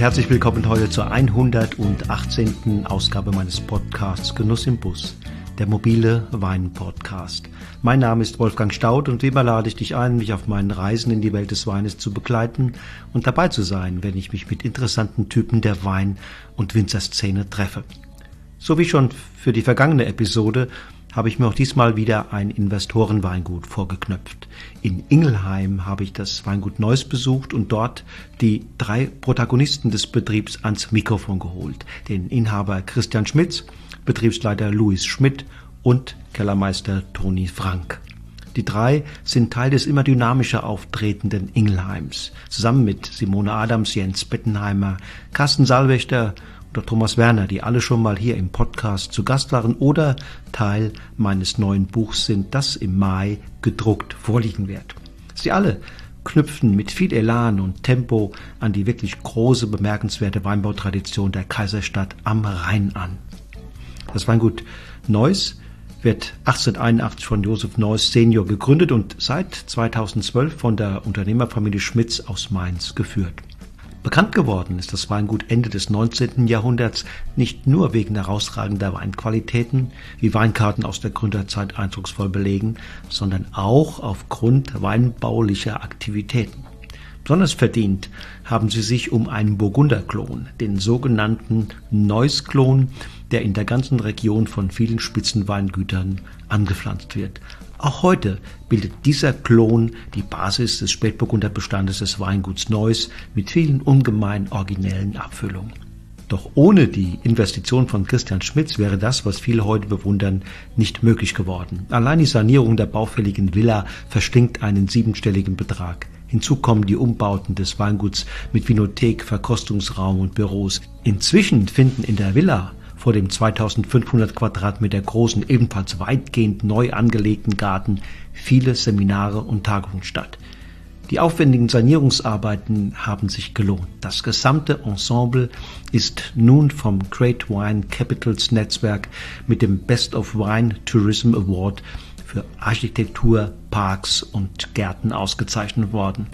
Herzlich willkommen heute zur 118. Ausgabe meines Podcasts Genuss im Bus, der mobile Wein-Podcast. Mein Name ist Wolfgang Staud und wie immer lade ich dich ein, mich auf meinen Reisen in die Welt des Weines zu begleiten und dabei zu sein, wenn ich mich mit interessanten Typen der Wein- und Winzerszene treffe. So wie schon für die vergangene Episode habe ich mir auch diesmal wieder ein Investorenweingut vorgeknöpft. In Ingelheim habe ich das Weingut Neuss besucht und dort die drei Protagonisten des Betriebs ans Mikrofon geholt. Den Inhaber Christian Schmitz, Betriebsleiter Louis Schmidt und Kellermeister Toni Frank. Die drei sind Teil des immer dynamischer auftretenden Ingelheims. Zusammen mit Simone Adams, Jens Bettenheimer, Carsten Salwächter oder Thomas Werner, die alle schon mal hier im Podcast zu Gast waren oder Teil meines neuen Buchs sind, das im Mai gedruckt vorliegen wird. Sie alle knüpfen mit viel Elan und Tempo an die wirklich große, bemerkenswerte Weinbautradition der Kaiserstadt am Rhein an. Das Weingut Neuss wird 1881 von Josef Neuss Senior gegründet und seit 2012 von der Unternehmerfamilie Schmitz aus Mainz geführt. Bekannt geworden ist das Weingut Ende des 19. Jahrhunderts nicht nur wegen herausragender Weinqualitäten, wie Weinkarten aus der Gründerzeit eindrucksvoll belegen, sondern auch aufgrund weinbaulicher Aktivitäten. Besonders verdient haben sie sich um einen Burgunderklon, den sogenannten Neuss-Klon, der in der ganzen Region von vielen Spitzenweingütern angepflanzt wird. Auch heute bildet dieser Klon die Basis des Spätburgunderbestandes des Weinguts Neuss mit vielen ungemein originellen Abfüllungen. Doch ohne die Investition von Christian Schmitz wäre das, was viele heute bewundern, nicht möglich geworden. Allein die Sanierung der baufälligen Villa verstinkt einen siebenstelligen Betrag. Hinzu kommen die Umbauten des Weinguts mit Vinothek, Verkostungsraum und Büros. Inzwischen finden in der Villa vor dem 2500 Quadratmeter großen, ebenfalls weitgehend neu angelegten Garten viele Seminare und Tagungen statt. Die aufwendigen Sanierungsarbeiten haben sich gelohnt. Das gesamte Ensemble ist nun vom Great Wine Capitals Netzwerk mit dem Best of Wine Tourism Award für Architektur, Parks und Gärten ausgezeichnet worden.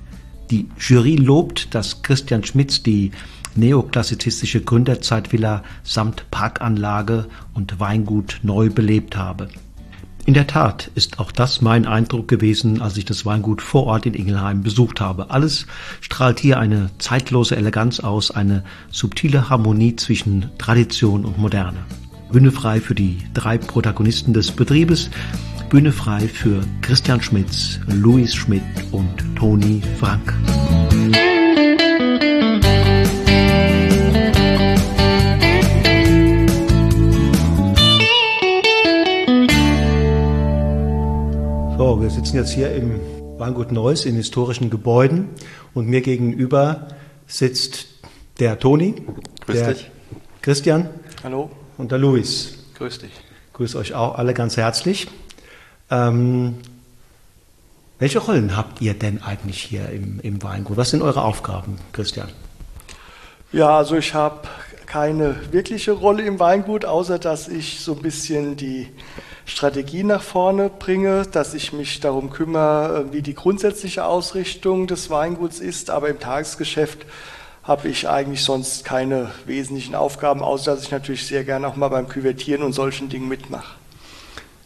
Die Jury lobt, dass Christian Schmitz die neoklassizistische Gründerzeitvilla samt Parkanlage und Weingut neu belebt habe. In der Tat ist auch das mein Eindruck gewesen, als ich das Weingut vor Ort in Ingelheim besucht habe. Alles strahlt hier eine zeitlose Eleganz aus, eine subtile Harmonie zwischen Tradition und Moderne. Bühne frei für die drei Protagonisten des Betriebes, Bühne frei für Christian Schmitz, Louis Schmidt und Toni Frank. So, wir sitzen jetzt hier im Weingut Neuss in historischen Gebäuden und mir gegenüber sitzt der Toni, Grüß der dich. Christian Hallo. und der Luis. Grüß dich. Grüß euch auch alle ganz herzlich. Ähm, welche Rollen habt ihr denn eigentlich hier im, im Weingut? Was sind eure Aufgaben, Christian? Ja, also ich habe keine wirkliche Rolle im Weingut, außer dass ich so ein bisschen die Strategie nach vorne bringe, dass ich mich darum kümmere, wie die grundsätzliche Ausrichtung des Weinguts ist. Aber im Tagesgeschäft habe ich eigentlich sonst keine wesentlichen Aufgaben, außer dass ich natürlich sehr gerne auch mal beim Küvertieren und solchen Dingen mitmache.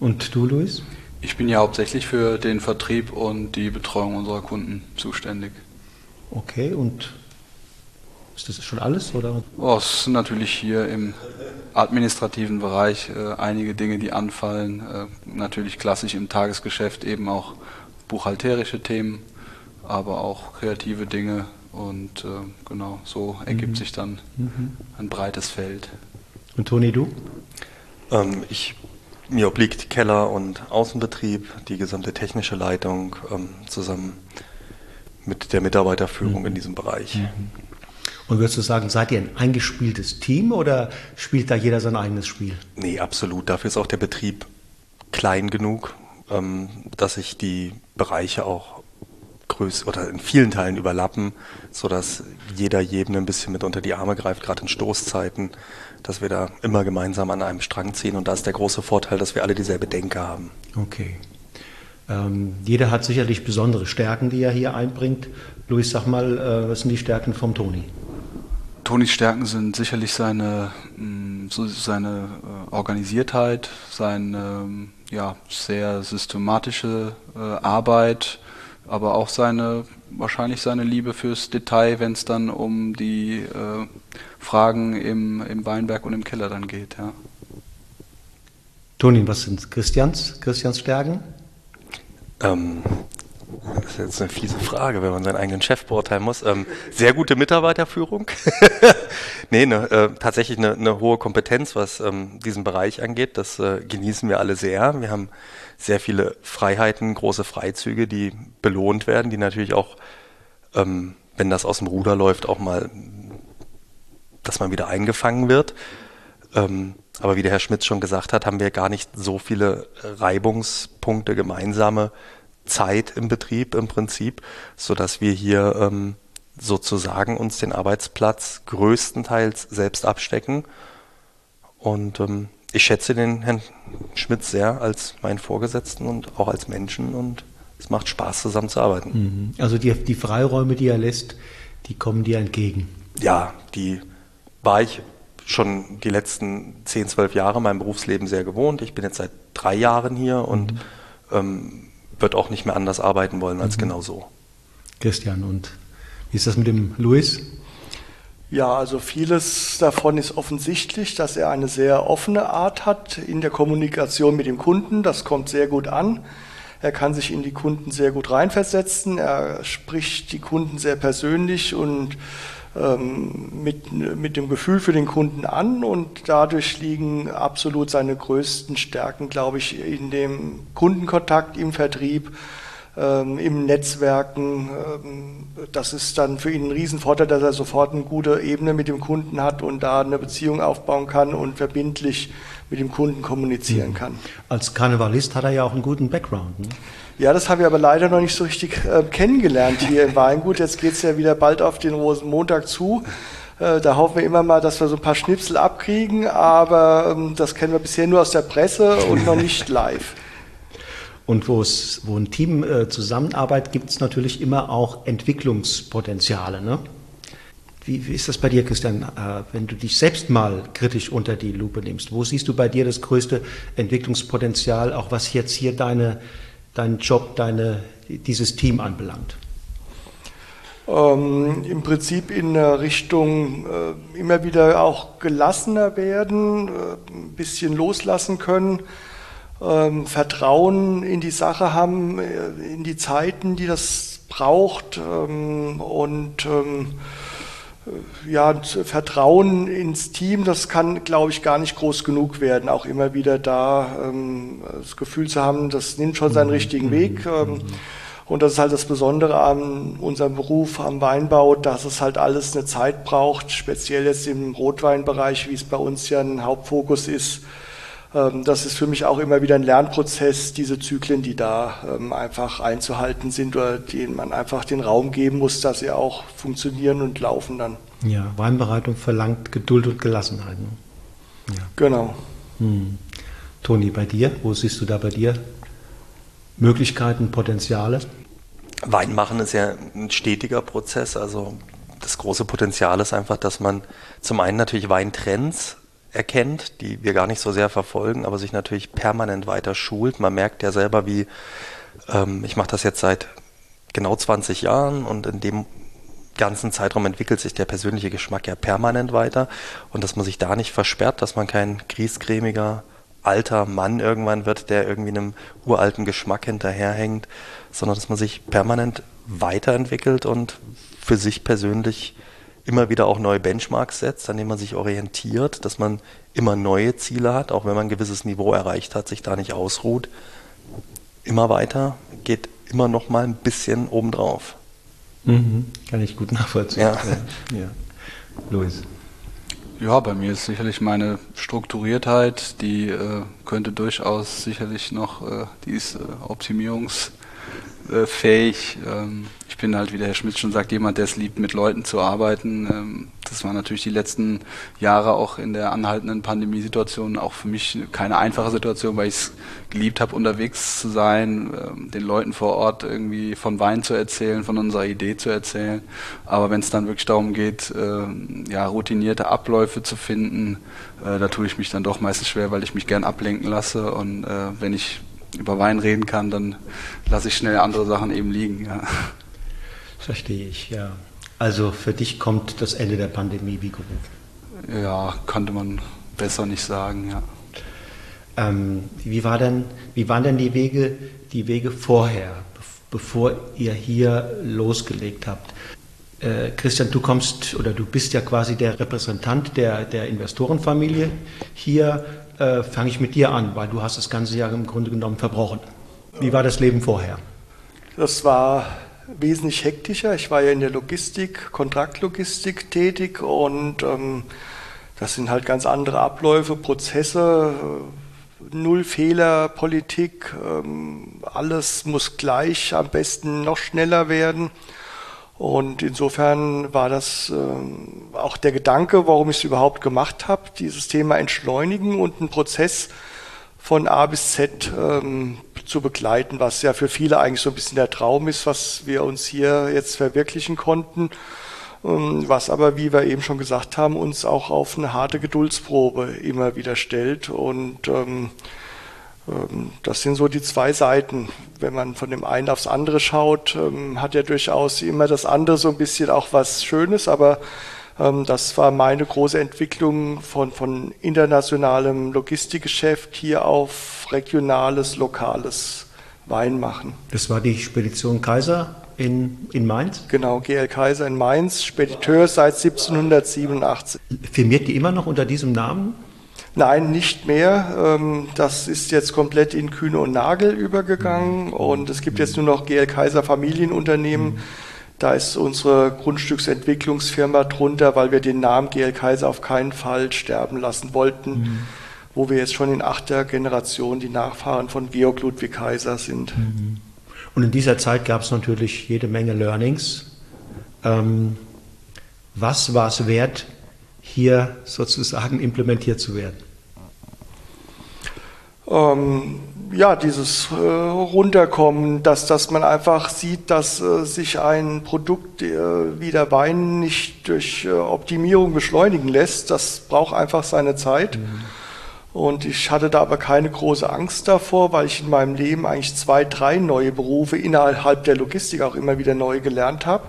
Und du, Luis? Ich bin ja hauptsächlich für den Vertrieb und die Betreuung unserer Kunden zuständig. Okay, und ist das schon alles? Oder? Oh, es sind natürlich hier im administrativen Bereich äh, einige Dinge, die anfallen. Äh, natürlich klassisch im Tagesgeschäft eben auch buchhalterische Themen, aber auch kreative Dinge. Und äh, genau, so ergibt Mhm. sich dann Mhm. ein breites Feld. Und Toni, du? Ähm, ich, mir obliegt Keller- und Außenbetrieb, die gesamte technische Leitung ähm, zusammen mit der Mitarbeiterführung Mhm. in diesem Bereich. Und würdest du sagen, seid ihr ein eingespieltes Team oder spielt da jeder sein eigenes Spiel? Nee, absolut. Dafür ist auch der Betrieb klein genug, ähm, dass sich die Bereiche auch größ oder in vielen Teilen überlappen, sodass jeder jedem ein bisschen mit unter die Arme greift, gerade in Stoßzeiten, dass wir da immer gemeinsam an einem Strang ziehen. Und da ist der große Vorteil, dass wir alle dieselbe Denke haben. Okay. Ähm, jeder hat sicherlich besondere Stärken, die er hier einbringt. Luis, sag mal, äh, was sind die Stärken vom Toni? Tonis Stärken sind sicherlich seine, mm, so seine äh, Organisiertheit, seine ähm, ja, sehr systematische äh, Arbeit, aber auch seine wahrscheinlich seine Liebe fürs Detail, wenn es dann um die äh, Fragen im, im Weinberg und im Keller dann geht. Ja. Toni, was sind Christians, Christians Stärken? Ähm, das ist jetzt eine fiese Frage, wenn man seinen eigenen Chef beurteilen muss. Ähm, sehr gute Mitarbeiterführung. nee, ne, äh, tatsächlich eine, eine, hohe Kompetenz, was ähm, diesen Bereich angeht. Das äh, genießen wir alle sehr. Wir haben sehr viele Freiheiten, große Freizüge, die belohnt werden, die natürlich auch, ähm, wenn das aus dem Ruder läuft, auch mal, dass man wieder eingefangen wird. Ähm, aber wie der Herr Schmitz schon gesagt hat, haben wir gar nicht so viele Reibungspunkte gemeinsame Zeit im Betrieb im Prinzip, so dass wir hier ähm, sozusagen uns den Arbeitsplatz größtenteils selbst abstecken. Und ähm, ich schätze den Herrn Schmidt sehr als meinen Vorgesetzten und auch als Menschen und es macht Spaß, zusammen zu arbeiten. Mhm. Also die, die Freiräume, die er lässt, die kommen dir entgegen. Ja, die war ich schon die letzten 10, 12 Jahre in meinem Berufsleben sehr gewohnt. Ich bin jetzt seit drei Jahren hier und mhm. ähm, wird auch nicht mehr anders arbeiten wollen als mhm. genau so. Christian, und wie ist das mit dem Luis? Ja, also vieles davon ist offensichtlich, dass er eine sehr offene Art hat in der Kommunikation mit dem Kunden. Das kommt sehr gut an. Er kann sich in die Kunden sehr gut reinversetzen. Er spricht die Kunden sehr persönlich und mit, mit dem Gefühl für den Kunden an und dadurch liegen absolut seine größten Stärken, glaube ich, in dem Kundenkontakt, im Vertrieb ähm, im Netzwerken. Ähm, das ist dann für ihn ein Riesenvorteil, dass er sofort eine gute Ebene mit dem Kunden hat und da eine Beziehung aufbauen kann und verbindlich mit dem Kunden kommunizieren mhm. kann. Als Karnevalist hat er ja auch einen guten Background. Ne? Ja, das haben wir aber leider noch nicht so richtig äh, kennengelernt hier im Weingut. Jetzt geht es ja wieder bald auf den Rosenmontag zu. Äh, da hoffen wir immer mal, dass wir so ein paar Schnipsel abkriegen, aber ähm, das kennen wir bisher nur aus der Presse und noch nicht live. Und wo es, wo ein Team äh, zusammenarbeitet, gibt es natürlich immer auch Entwicklungspotenziale. Ne? Wie, wie, ist das bei dir, Christian, äh, wenn du dich selbst mal kritisch unter die Lupe nimmst? Wo siehst du bei dir das größte Entwicklungspotenzial, auch was jetzt hier deine, deinen Job, deine, dieses Team anbelangt? Ähm, Im Prinzip in Richtung äh, immer wieder auch gelassener werden, äh, ein bisschen loslassen können ähm, Vertrauen in die Sache haben, äh, in die Zeiten, die das braucht ähm, und ähm, äh, ja, Vertrauen ins Team, das kann, glaube ich, gar nicht groß genug werden. Auch immer wieder da ähm, das Gefühl zu haben, das nimmt schon seinen mhm. richtigen mhm. Weg. Ähm, und das ist halt das Besondere an unserem Beruf, am Weinbau, dass es halt alles eine Zeit braucht, speziell jetzt im Rotweinbereich, wie es bei uns ja ein Hauptfokus ist das ist für mich auch immer wieder ein Lernprozess, diese Zyklen, die da ähm, einfach einzuhalten sind oder denen man einfach den Raum geben muss, dass sie auch funktionieren und laufen dann. Ja, Weinbereitung verlangt Geduld und Gelassenheit. Ne? Ja. Genau. Hm. Toni, bei dir, wo siehst du da bei dir Möglichkeiten, Potenziale? Weinmachen ist ja ein stetiger Prozess. Also das große Potenzial ist einfach, dass man zum einen natürlich Weintrends erkennt, die wir gar nicht so sehr verfolgen, aber sich natürlich permanent weiter schult. Man merkt ja selber, wie ähm, ich mache das jetzt seit genau 20 Jahren und in dem ganzen Zeitraum entwickelt sich der persönliche Geschmack ja permanent weiter und dass man sich da nicht versperrt, dass man kein griesgrämiger alter Mann irgendwann wird, der irgendwie einem uralten Geschmack hinterherhängt, sondern dass man sich permanent weiterentwickelt und für sich persönlich immer wieder auch neue Benchmarks setzt, an denen man sich orientiert, dass man immer neue Ziele hat, auch wenn man ein gewisses Niveau erreicht hat, sich da nicht ausruht. Immer weiter, geht immer noch mal ein bisschen obendrauf. Mhm, kann ich gut nachvollziehen. Ja. ja. Luis. Ja, bei mir ist sicherlich meine Strukturiertheit, die äh, könnte durchaus sicherlich noch, äh, die ist äh, Optimierungs- fähig. Ähm, ich bin halt, wie der Herr Schmidt schon sagt, jemand, der es liebt, mit Leuten zu arbeiten. Ähm, das war natürlich die letzten Jahre auch in der anhaltenden Pandemiesituation auch für mich keine einfache Situation, weil ich es geliebt habe, unterwegs zu sein, ähm, den Leuten vor Ort irgendwie von Wein zu erzählen, von unserer Idee zu erzählen. Aber wenn es dann wirklich darum geht, äh, ja, routinierte Abläufe zu finden, äh, da tue ich mich dann doch meistens schwer, weil ich mich gern ablenken lasse. Und äh, wenn ich über Wein reden kann, dann lasse ich schnell andere Sachen eben liegen. Ja. Verstehe ich, ja. Also für dich kommt das Ende der Pandemie wie gerufen. Ja, könnte man besser nicht sagen, ja. Ähm, wie, war denn, wie waren denn die Wege, die Wege vorher, bevor ihr hier losgelegt habt? Äh, Christian, du kommst oder du bist ja quasi der Repräsentant der, der Investorenfamilie. Hier äh, fange ich mit dir an, weil du hast das ganze Jahr im Grunde genommen verbrochen. Wie war das Leben vorher? Das war wesentlich hektischer. Ich war ja in der Logistik, Kontraktlogistik tätig und ähm, das sind halt ganz andere Abläufe, Prozesse, Null Fehler, Politik, ähm, alles muss gleich, am besten noch schneller werden. Und insofern war das äh, auch der Gedanke, warum ich es überhaupt gemacht habe, dieses Thema entschleunigen und einen Prozess von A bis Z ähm, zu begleiten, was ja für viele eigentlich so ein bisschen der Traum ist, was wir uns hier jetzt verwirklichen konnten, ähm, was aber, wie wir eben schon gesagt haben, uns auch auf eine harte Geduldsprobe immer wieder stellt. Und ähm, das sind so die zwei Seiten. Wenn man von dem einen aufs andere schaut, ähm, hat ja durchaus immer das andere so ein bisschen auch was Schönes, aber ähm, das war meine große Entwicklung von, von internationalem Logistikgeschäft hier auf regionales, lokales Weinmachen. Das war die Spedition Kaiser in, in Mainz? Genau, GL Kaiser in Mainz, Spediteur seit 1787. Firmiert die immer noch unter diesem Namen? Nein, nicht mehr. Ähm, das ist jetzt komplett in Kühne und Nagel übergegangen mhm. und es gibt jetzt nur noch GL Kaiser Familienunternehmen. Mhm. Da ist unsere Grundstücksentwicklungsfirma drunter, weil wir den Namen GL Kaiser auf keinen Fall sterben lassen wollten, mhm. wo wir jetzt schon in achter Generation die Nachfahren von Georg Ludwig Kaiser sind. Mhm. Und in dieser Zeit gab es natürlich jede Menge Learnings. Ähm, was war es wert, hier sozusagen implementiert zu werden? Ähm, ja, dieses äh, Runterkommen, dass, dass man einfach sieht, dass äh, sich ein Produkt äh, wie der Wein nicht durch äh, Optimierung beschleunigen lässt. Das braucht einfach seine Zeit. Mhm. Und ich hatte da aber keine große Angst davor, weil ich in meinem Leben eigentlich zwei, drei neue Berufe innerhalb der Logistik auch immer wieder neu gelernt habe.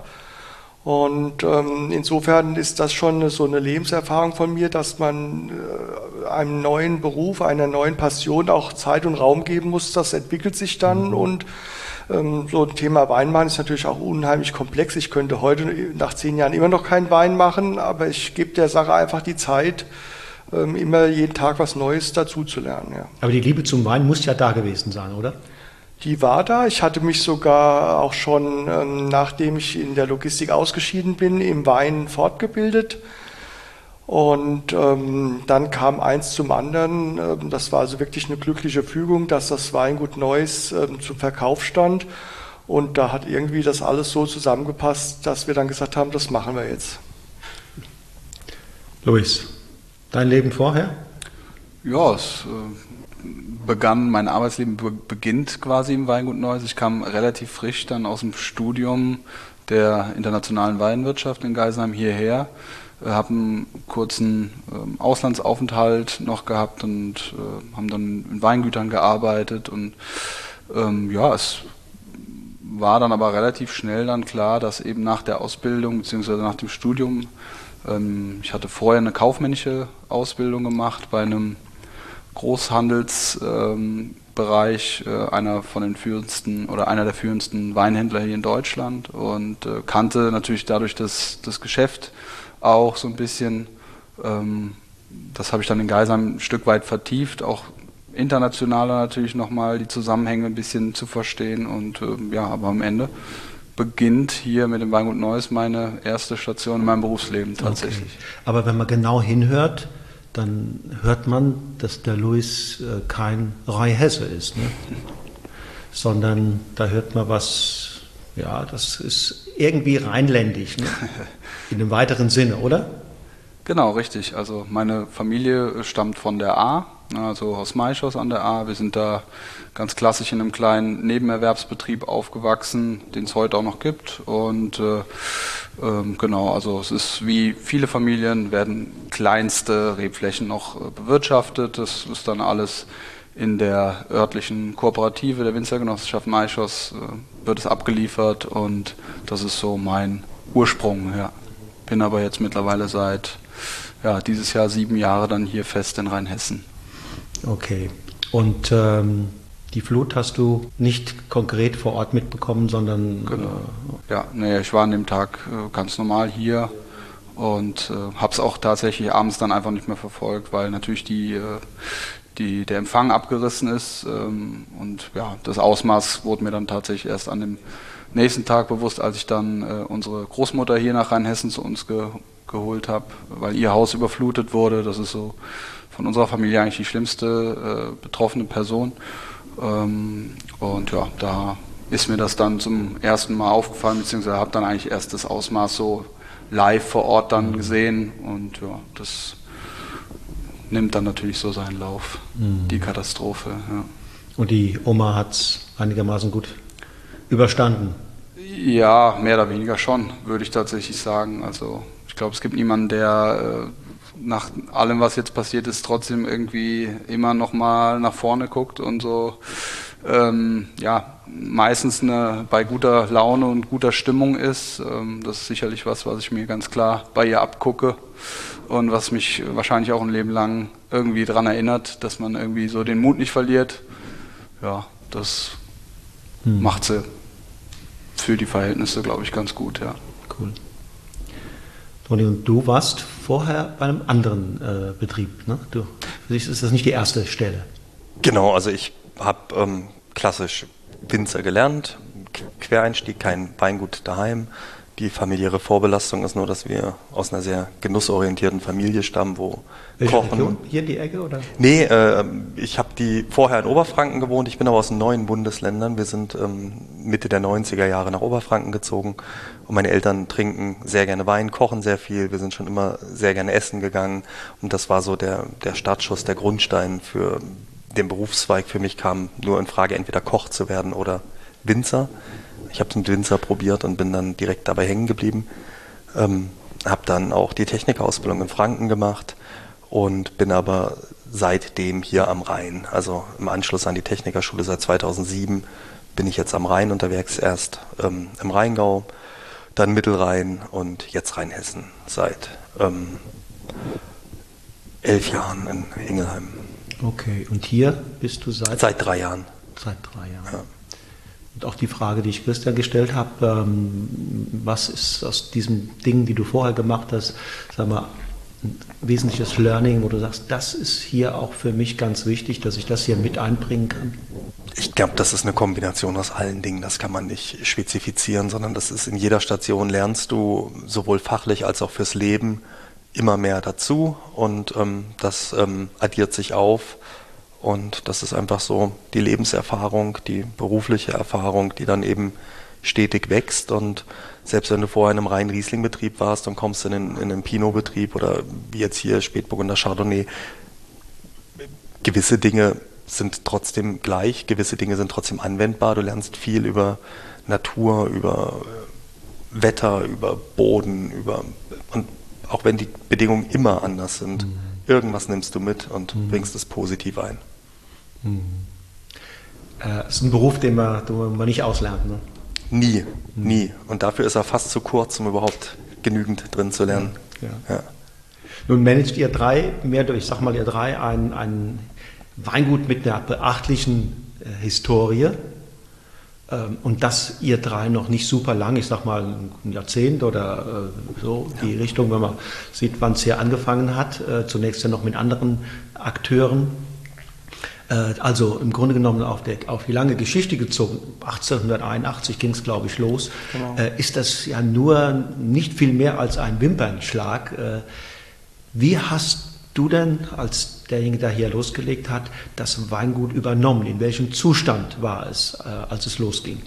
Und ähm, insofern ist das schon so eine Lebenserfahrung von mir, dass man äh, einem neuen Beruf, einer neuen Passion auch Zeit und Raum geben muss. Das entwickelt sich dann mhm. und ähm, so ein Thema Weinmachen ist natürlich auch unheimlich komplex. Ich könnte heute nach zehn Jahren immer noch keinen Wein machen, aber ich gebe der Sache einfach die Zeit, ähm, immer jeden Tag was Neues dazu zu lernen. Ja. Aber die Liebe zum Wein muss ja da gewesen sein, oder? Die war da. Ich hatte mich sogar auch schon, ähm, nachdem ich in der Logistik ausgeschieden bin, im Wein fortgebildet. Und ähm, dann kam eins zum anderen. Ähm, das war also wirklich eine glückliche Fügung, dass das Weingut Neuss ähm, zum Verkauf stand. Und da hat irgendwie das alles so zusammengepasst, dass wir dann gesagt haben, das machen wir jetzt. Luis, dein Leben vorher? Ja, es äh begann, mein Arbeitsleben beginnt quasi im Weingut Neuss. Ich kam relativ frisch dann aus dem Studium der internationalen Weinwirtschaft in Geisenheim hierher, äh, habe einen kurzen äh, Auslandsaufenthalt noch gehabt und äh, haben dann in Weingütern gearbeitet und ähm, ja, es war dann aber relativ schnell dann klar, dass eben nach der Ausbildung bzw. nach dem Studium, ähm, ich hatte vorher eine kaufmännische Ausbildung gemacht bei einem Großhandelsbereich, äh, einer von den führendsten oder einer der führendsten Weinhändler hier in Deutschland und äh, kannte natürlich dadurch das, das Geschäft auch so ein bisschen. Ähm, das habe ich dann in Geisheim ein Stück weit vertieft, auch internationaler natürlich nochmal die Zusammenhänge ein bisschen zu verstehen und ähm, ja, aber am Ende beginnt hier mit dem Weingut Neues meine erste Station in meinem Berufsleben tatsächlich. Okay. Aber wenn man genau hinhört, dann hört man, dass der Louis äh, kein Rai Hesse ist. Ne? sondern da hört man was, ja, das ist irgendwie rheinländisch, ne? in dem weiteren Sinne, oder? Genau, richtig. Also meine Familie stammt von der A, also aus Maischos an der A. Wir sind da ganz klassisch in einem kleinen Nebenerwerbsbetrieb aufgewachsen, den es heute auch noch gibt. Und äh, ähm, genau, also es ist wie viele Familien werden kleinste Rebflächen noch äh, bewirtschaftet. Das ist dann alles in der örtlichen Kooperative der Winzergenossenschaft Maischos äh, wird es abgeliefert und das ist so mein Ursprung. Ja. Bin aber jetzt mittlerweile seit ja, dieses Jahr sieben Jahre dann hier fest in Rheinhessen. Okay. Und ähm, die Flut hast du nicht konkret vor Ort mitbekommen, sondern. Genau. Äh, ja, nee, ich war an dem Tag äh, ganz normal hier und äh, habe es auch tatsächlich abends dann einfach nicht mehr verfolgt, weil natürlich die, äh, die, der Empfang abgerissen ist ähm, und ja, das Ausmaß wurde mir dann tatsächlich erst an dem nächsten Tag bewusst, als ich dann äh, unsere Großmutter hier nach Rheinhessen zu uns ge geholt habe, weil ihr Haus überflutet wurde. Das ist so von unserer Familie eigentlich die schlimmste äh, betroffene Person. Ähm, und ja, da ist mir das dann zum ersten Mal aufgefallen, beziehungsweise habe dann eigentlich erst das Ausmaß so live vor Ort dann gesehen und ja, das nimmt dann natürlich so seinen Lauf, mhm. die Katastrophe. Ja. Und die Oma hat es einigermaßen gut überstanden? Ja, mehr oder weniger schon, würde ich tatsächlich sagen. Also ich glaube, es gibt niemanden, der äh, nach allem, was jetzt passiert ist, trotzdem irgendwie immer noch mal nach vorne guckt und so ähm, ja meistens eine, bei guter Laune und guter Stimmung ist. Ähm, das ist sicherlich was, was ich mir ganz klar bei ihr abgucke und was mich wahrscheinlich auch ein Leben lang irgendwie daran erinnert, dass man irgendwie so den Mut nicht verliert. Ja, das hm. macht sie für die Verhältnisse, glaube ich, ganz gut, ja. Cool. Und du warst vorher bei einem anderen äh, Betrieb. Ne? Du, für dich ist das nicht die erste Stelle. Genau, also ich habe ähm, klassisch Winzer gelernt, Quereinstieg, kein Weingut daheim. Die familiäre Vorbelastung ist nur, dass wir aus einer sehr genussorientierten Familie stammen, wo Welche Kochen. Region? Hier in die Ecke oder? Nee, äh, ich habe die vorher in Oberfranken gewohnt. Ich bin aber aus neuen Bundesländern. Wir sind ähm, Mitte der 90er Jahre nach Oberfranken gezogen und meine Eltern trinken sehr gerne Wein, kochen sehr viel. Wir sind schon immer sehr gerne essen gegangen. Und das war so der, der Startschuss, der Grundstein für den Berufszweig. Für mich kam nur in Frage, entweder Koch zu werden oder Winzer. Ich habe es mit Winzer probiert und bin dann direkt dabei hängen geblieben. Ähm, habe dann auch die Technikausbildung in Franken gemacht und bin aber seitdem hier am Rhein. Also im Anschluss an die Technikerschule seit 2007 bin ich jetzt am Rhein unterwegs, erst ähm, im Rheingau, dann Mittelrhein und jetzt Rheinhessen seit ähm, elf Jahren in Ingelheim. Okay, und hier bist du seit? Seit drei Jahren. Seit drei Jahren. Ja. Und auch die Frage, die ich Christian gestellt habe, ähm, was ist aus diesem Ding, die du vorher gemacht hast, sag mal, ein wesentliches Learning, wo du sagst, das ist hier auch für mich ganz wichtig, dass ich das hier mit einbringen kann? Ich glaube, das ist eine Kombination aus allen Dingen. Das kann man nicht spezifizieren, sondern das ist in jeder Station lernst du sowohl fachlich als auch fürs Leben immer mehr dazu und ähm, das ähm, addiert sich auf und das ist einfach so die Lebenserfahrung, die berufliche Erfahrung, die dann eben stetig wächst und selbst wenn du vorher in einem reinen Riesling-Betrieb warst und kommst in, in einen Pinot-Betrieb oder wie jetzt hier Spätburgunder Chardonnay, gewisse Dinge sind trotzdem gleich, gewisse Dinge sind trotzdem anwendbar. Du lernst viel über Natur, über Wetter, über Boden, über und auch wenn die Bedingungen immer anders sind, mhm. irgendwas nimmst du mit und mhm. bringst es positiv ein. Mhm. Äh, ist ein Beruf, den man, den man nicht auslernt. Ne? Nie, mhm. nie. Und dafür ist er fast zu kurz, um überhaupt genügend drin zu lernen. Ja. Ja. Nun managt ihr drei, mehr durch, ich sag mal, ihr drei, ein, ein Weingut mit einer beachtlichen äh, Historie. Ähm, und das ihr drei noch nicht super lang, ich sag mal ein Jahrzehnt oder äh, so ja. die Richtung, wenn man sieht, wann es hier angefangen hat. Äh, zunächst ja noch mit anderen Akteuren also im Grunde genommen auf, der, auf die lange Geschichte gezogen, 1881 ging es, glaube ich, los, genau. Äh, ist das ja nur nicht viel mehr als ein Wimpernschlag. Äh, wie hast du denn als derjenige, der hier losgelegt hat, das Weingut übernommen? In welchem Zustand war es, äh, als es losging?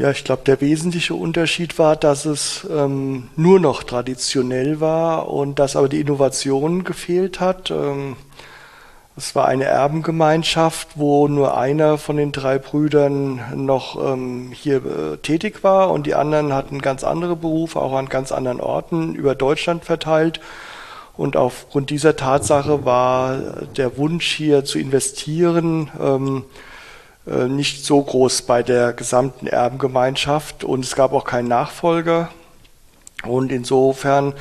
Ja, ich glaube, der wesentliche Unterschied war, dass es ähm, nur noch traditionell war und dass aber die Innovation gefehlt hat. Ähm, es war eine Erbengemeinschaft, wo nur einer von den drei Brüdern noch ähm, hier äh, tätig war und die anderen hatten ganz andere Berufe, auch an ganz anderen Orten über Deutschland verteilt. Und aufgrund dieser Tatsache war der Wunsch hier zu investieren ähm, äh, nicht so groß bei der gesamten Erbengemeinschaft und es gab auch keinen Nachfolger. Und insofern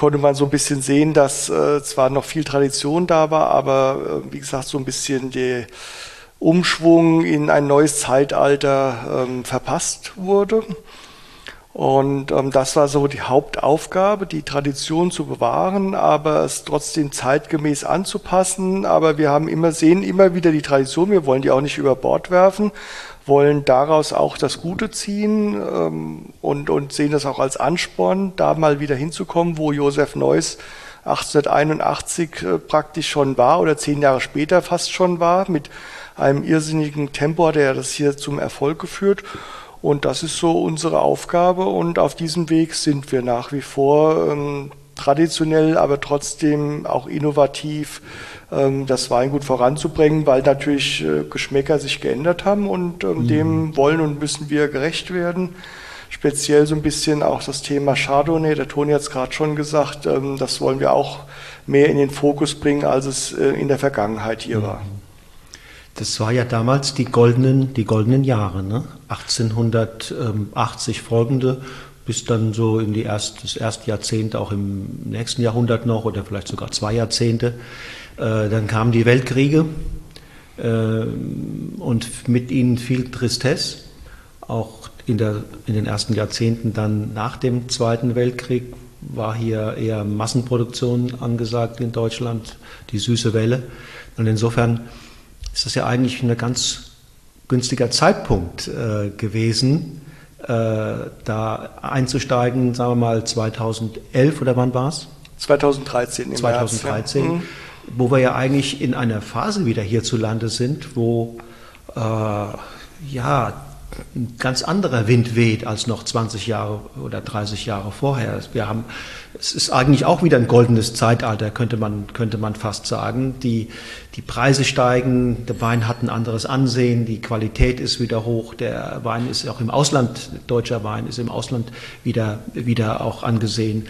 konnte man so ein bisschen sehen, dass äh, zwar noch viel Tradition da war, aber äh, wie gesagt, so ein bisschen der Umschwung in ein neues Zeitalter ähm, verpasst wurde. Und ähm, das war so die Hauptaufgabe, die Tradition zu bewahren, aber es trotzdem zeitgemäß anzupassen. Aber wir haben immer sehen immer wieder die Tradition. Wir wollen die auch nicht über Bord werfen, wollen daraus auch das Gute ziehen ähm, und, und sehen das auch als Ansporn, da mal wieder hinzukommen, wo Josef Neuss 1881 äh, praktisch schon war oder zehn Jahre später fast schon war, mit einem irrsinnigen Tempo hat er das hier zum Erfolg geführt. Und das ist so unsere Aufgabe und auf diesem Weg sind wir nach wie vor ähm, traditionell, aber trotzdem auch innovativ das Weingut voranzubringen, weil natürlich äh, Geschmäcker sich geändert haben und ähm, mhm. dem wollen und müssen wir gerecht werden. Speziell so ein bisschen auch das Thema Chardonnay, der Toni hat es gerade schon gesagt, ähm, das wollen wir auch mehr in den Fokus bringen, als es äh, in der Vergangenheit hier mhm. war. Das war ja damals die goldenen, die goldenen Jahre, ne? 1880 folgende, bis dann so in die erst, das erste Jahrzehnt, auch im nächsten Jahrhundert noch oder vielleicht sogar zwei Jahrzehnte. Äh, dann kamen die Weltkriege äh, und mit ihnen viel Tristesse, auch in, der, in den ersten Jahrzehnten dann nach dem Zweiten Weltkrieg war hier eher Massenproduktion angesagt in Deutschland, die süße Welle. Und insofern ist das ja eigentlich ein ganz günstiger Zeitpunkt äh, gewesen, äh, da einzusteigen, sagen wir mal 2011 oder wann war es? 2013 im 2013, März, ja. Wo wir ja eigentlich in einer Phase wieder hierzulande sind, wo äh, ja ein ganz anderer Wind weht als noch 20 Jahre oder 30 Jahre vorher. Wir haben, es ist eigentlich auch wieder ein goldenes Zeitalter, könnte man, könnte man fast sagen. Die, die Preise steigen, der Wein hat ein anderes Ansehen, die Qualität ist wieder hoch, der Wein ist auch im Ausland, deutscher Wein ist im Ausland wieder, wieder auch angesehen.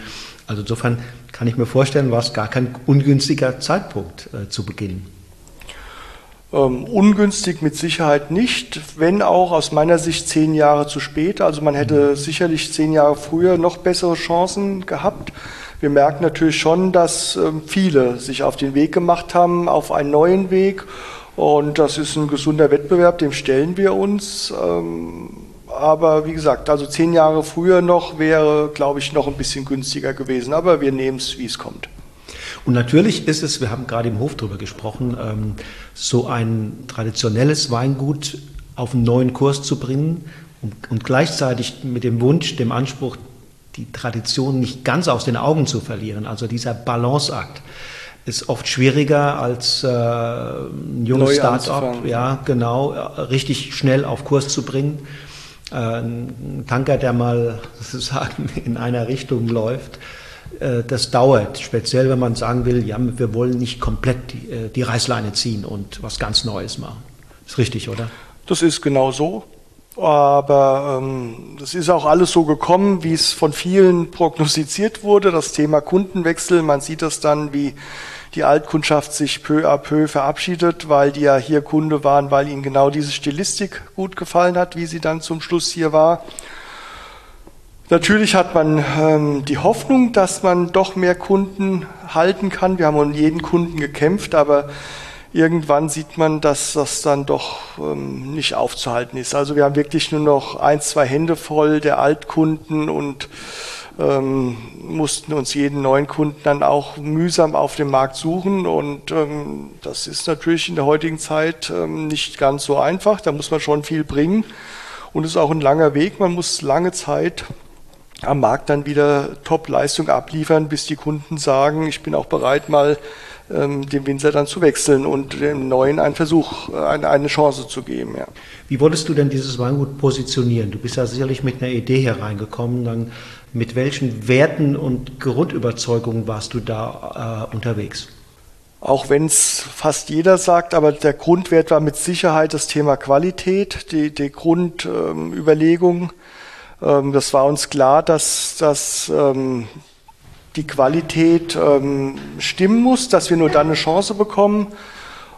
Also insofern kann ich mir vorstellen, war es gar kein ungünstiger Zeitpunkt äh, zu beginnen. Ähm, ungünstig mit Sicherheit nicht, wenn auch aus meiner Sicht zehn Jahre zu spät. Also man hätte sicherlich zehn Jahre früher noch bessere Chancen gehabt. Wir merken natürlich schon, dass ähm, viele sich auf den Weg gemacht haben, auf einen neuen Weg. Und das ist ein gesunder Wettbewerb, dem stellen wir uns. Ähm, aber wie gesagt, also zehn Jahre früher noch wäre, glaube ich, noch ein bisschen günstiger gewesen. Aber wir nehmen es, wie es kommt. Und natürlich ist es, wir haben gerade im Hof darüber gesprochen, ähm, so ein traditionelles Weingut auf einen neuen Kurs zu bringen und, und gleichzeitig mit dem Wunsch, dem Anspruch, die Tradition nicht ganz aus den Augen zu verlieren. Also dieser Balanceakt ist oft schwieriger als äh, ein junges Start-up, ja, genau, richtig schnell auf Kurs zu bringen. Äh, ein Tanker, der mal sozusagen in einer Richtung läuft, das dauert, speziell wenn man sagen will, ja, wir wollen nicht komplett die, äh, die Reißleine ziehen und was ganz Neues machen. Ist richtig, oder? Das ist genau so. Aber ähm, das ist auch alles so gekommen, wie es von vielen prognostiziert wurde. Das Thema Kundenwechsel, man sieht das dann, wie die Altkundschaft sich peu à peu verabschiedet, weil die ja hier Kunde waren, weil ihnen genau diese Stilistik gut gefallen hat, wie sie dann zum Schluss hier war. Natürlich hat man ähm, die Hoffnung, dass man doch mehr Kunden halten kann. Wir haben um jeden Kunden gekämpft, aber irgendwann sieht man, dass das dann doch ähm, nicht aufzuhalten ist. Also wir haben wirklich nur noch ein, zwei Hände voll der Altkunden und ähm, mussten uns jeden neuen Kunden dann auch mühsam auf dem Markt suchen. Und ähm, das ist natürlich in der heutigen Zeit ähm, nicht ganz so einfach. Da muss man schon viel bringen. Und es ist auch ein langer Weg. Man muss lange Zeit am Markt dann wieder Top-Leistung abliefern, bis die Kunden sagen, ich bin auch bereit, mal ähm, den Winzer dann zu wechseln und dem Neuen einen Versuch, äh, eine, eine Chance zu geben. Ja. Wie wolltest du denn dieses Weingut positionieren? Du bist ja sicherlich mit einer Idee hereingekommen. Dann mit welchen Werten und Grundüberzeugungen warst du da äh, unterwegs? Auch wenn es fast jeder sagt, aber der Grundwert war mit Sicherheit das Thema Qualität, die, die Grundüberlegung. Ähm, das war uns klar, dass, dass ähm, die Qualität ähm, stimmen muss, dass wir nur dann eine Chance bekommen.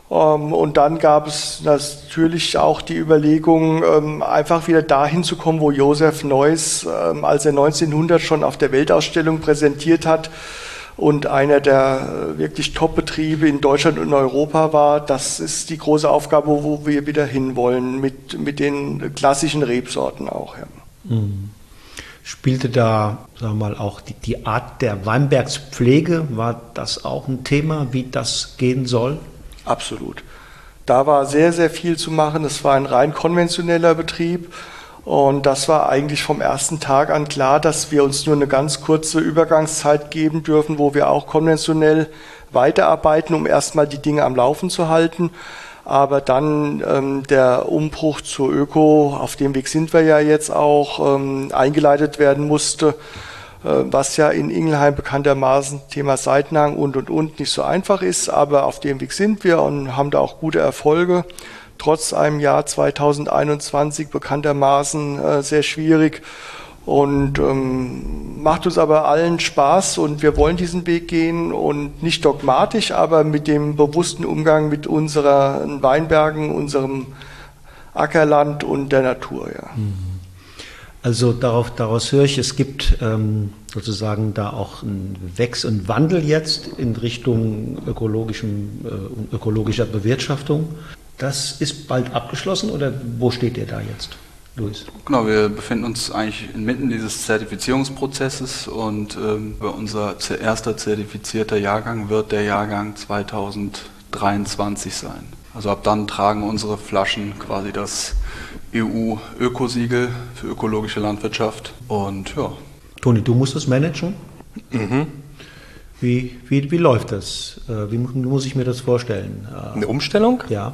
Ähm, und dann gab es natürlich auch die Überlegung, ähm, einfach wieder dahin zu kommen, wo Josef Neuss, ähm, als er 1900 schon auf der Weltausstellung präsentiert hat, und einer der äh, wirklich Top-Betriebe in Deutschland und Europa war. Das ist die große Aufgabe, wo wir wieder hinwollen, mit, mit den klassischen Rebsorten auch. Ja. Mhm. Spielte da, sagen wir mal, auch die, die Art der Weinbergspflege, war das auch ein Thema, wie das gehen soll? Absolut. Da war sehr, sehr viel zu machen. Es war ein rein konventioneller Betrieb. Und das war eigentlich vom ersten Tag an klar, dass wir uns nur eine ganz kurze Übergangszeit geben dürfen, wo wir auch konventionell weiterarbeiten, um erstmal die Dinge am Laufen zu halten. Aber dann ähm, der Umbruch zur Öko, auf dem Weg sind wir ja jetzt auch, ähm, eingeleitet werden musste, äh, was ja in Ingelheim bekanntermaßen Thema Seitenhang und und und nicht so einfach ist. Aber auf dem Weg sind wir und haben da auch gute Erfolge trotz einem Jahr 2021 bekanntermaßen äh, sehr schwierig und ähm, macht uns aber allen Spaß und wir wollen diesen Weg gehen und nicht dogmatisch, aber mit dem bewussten Umgang mit unseren Weinbergen, unserem Ackerland und der Natur. Ja. Mhm. Also darauf, daraus höre ich, es gibt ähm, sozusagen da auch einen Wechsel und Wandel jetzt in Richtung ökologischem, äh, ökologischer Bewirtschaftung. Das ist bald abgeschlossen oder wo steht ihr da jetzt? Luis. Genau, wir befinden uns eigentlich inmitten dieses Zertifizierungsprozesses und ähm, unser erster zertifizierter Jahrgang wird der Jahrgang 2023 sein. Also ab dann tragen unsere Flaschen quasi das EU-Ökosiegel für ökologische Landwirtschaft und ja. Toni, du musst das managen? Mhm. Wie, wie, wie läuft das? Äh, wie muss ich mir das vorstellen? Eine Umstellung? Ja.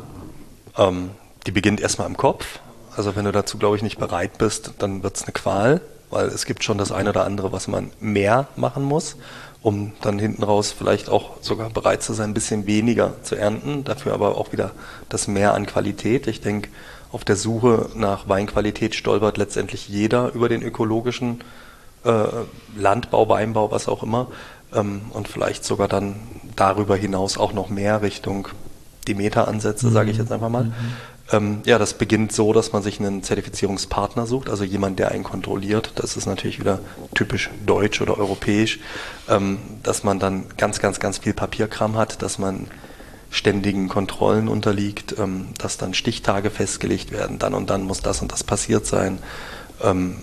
Ähm, die beginnt erstmal im Kopf. Also wenn du dazu, glaube ich, nicht bereit bist, dann wird es eine Qual, weil es gibt schon das eine oder andere, was man mehr machen muss, um dann hinten raus vielleicht auch sogar bereit zu sein, ein bisschen weniger zu ernten, dafür aber auch wieder das Mehr an Qualität. Ich denke, auf der Suche nach Weinqualität stolpert letztendlich jeder über den ökologischen äh, Landbau, Weinbau, was auch immer. Ähm, und vielleicht sogar dann darüber hinaus auch noch mehr Richtung die Meta-Ansätze, mhm. sage ich jetzt einfach mal. Mhm. Ähm, ja, das beginnt so, dass man sich einen Zertifizierungspartner sucht, also jemand, der einen kontrolliert. Das ist natürlich wieder typisch deutsch oder europäisch, ähm, dass man dann ganz, ganz, ganz viel Papierkram hat, dass man ständigen Kontrollen unterliegt, ähm, dass dann Stichtage festgelegt werden, dann und dann muss das und das passiert sein. Ähm,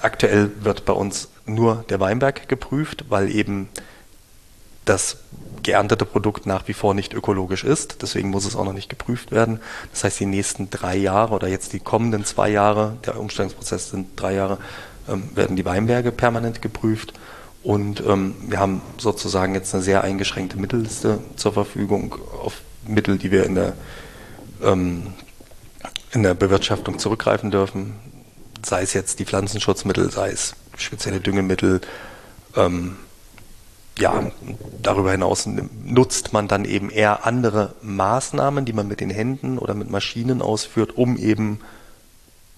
aktuell wird bei uns nur der Weinberg geprüft, weil eben das geerntete Produkt nach wie vor nicht ökologisch ist. Deswegen muss es auch noch nicht geprüft werden. Das heißt, die nächsten drei Jahre oder jetzt die kommenden zwei Jahre, der Umstellungsprozess sind drei Jahre, ähm, werden die Weinberge permanent geprüft. Und ähm, wir haben sozusagen jetzt eine sehr eingeschränkte Mittelliste zur Verfügung auf Mittel, die wir in der, ähm, in der Bewirtschaftung zurückgreifen dürfen. Sei es jetzt die Pflanzenschutzmittel, sei es spezielle Düngemittel, ähm, ja, darüber hinaus nutzt man dann eben eher andere Maßnahmen, die man mit den Händen oder mit Maschinen ausführt, um eben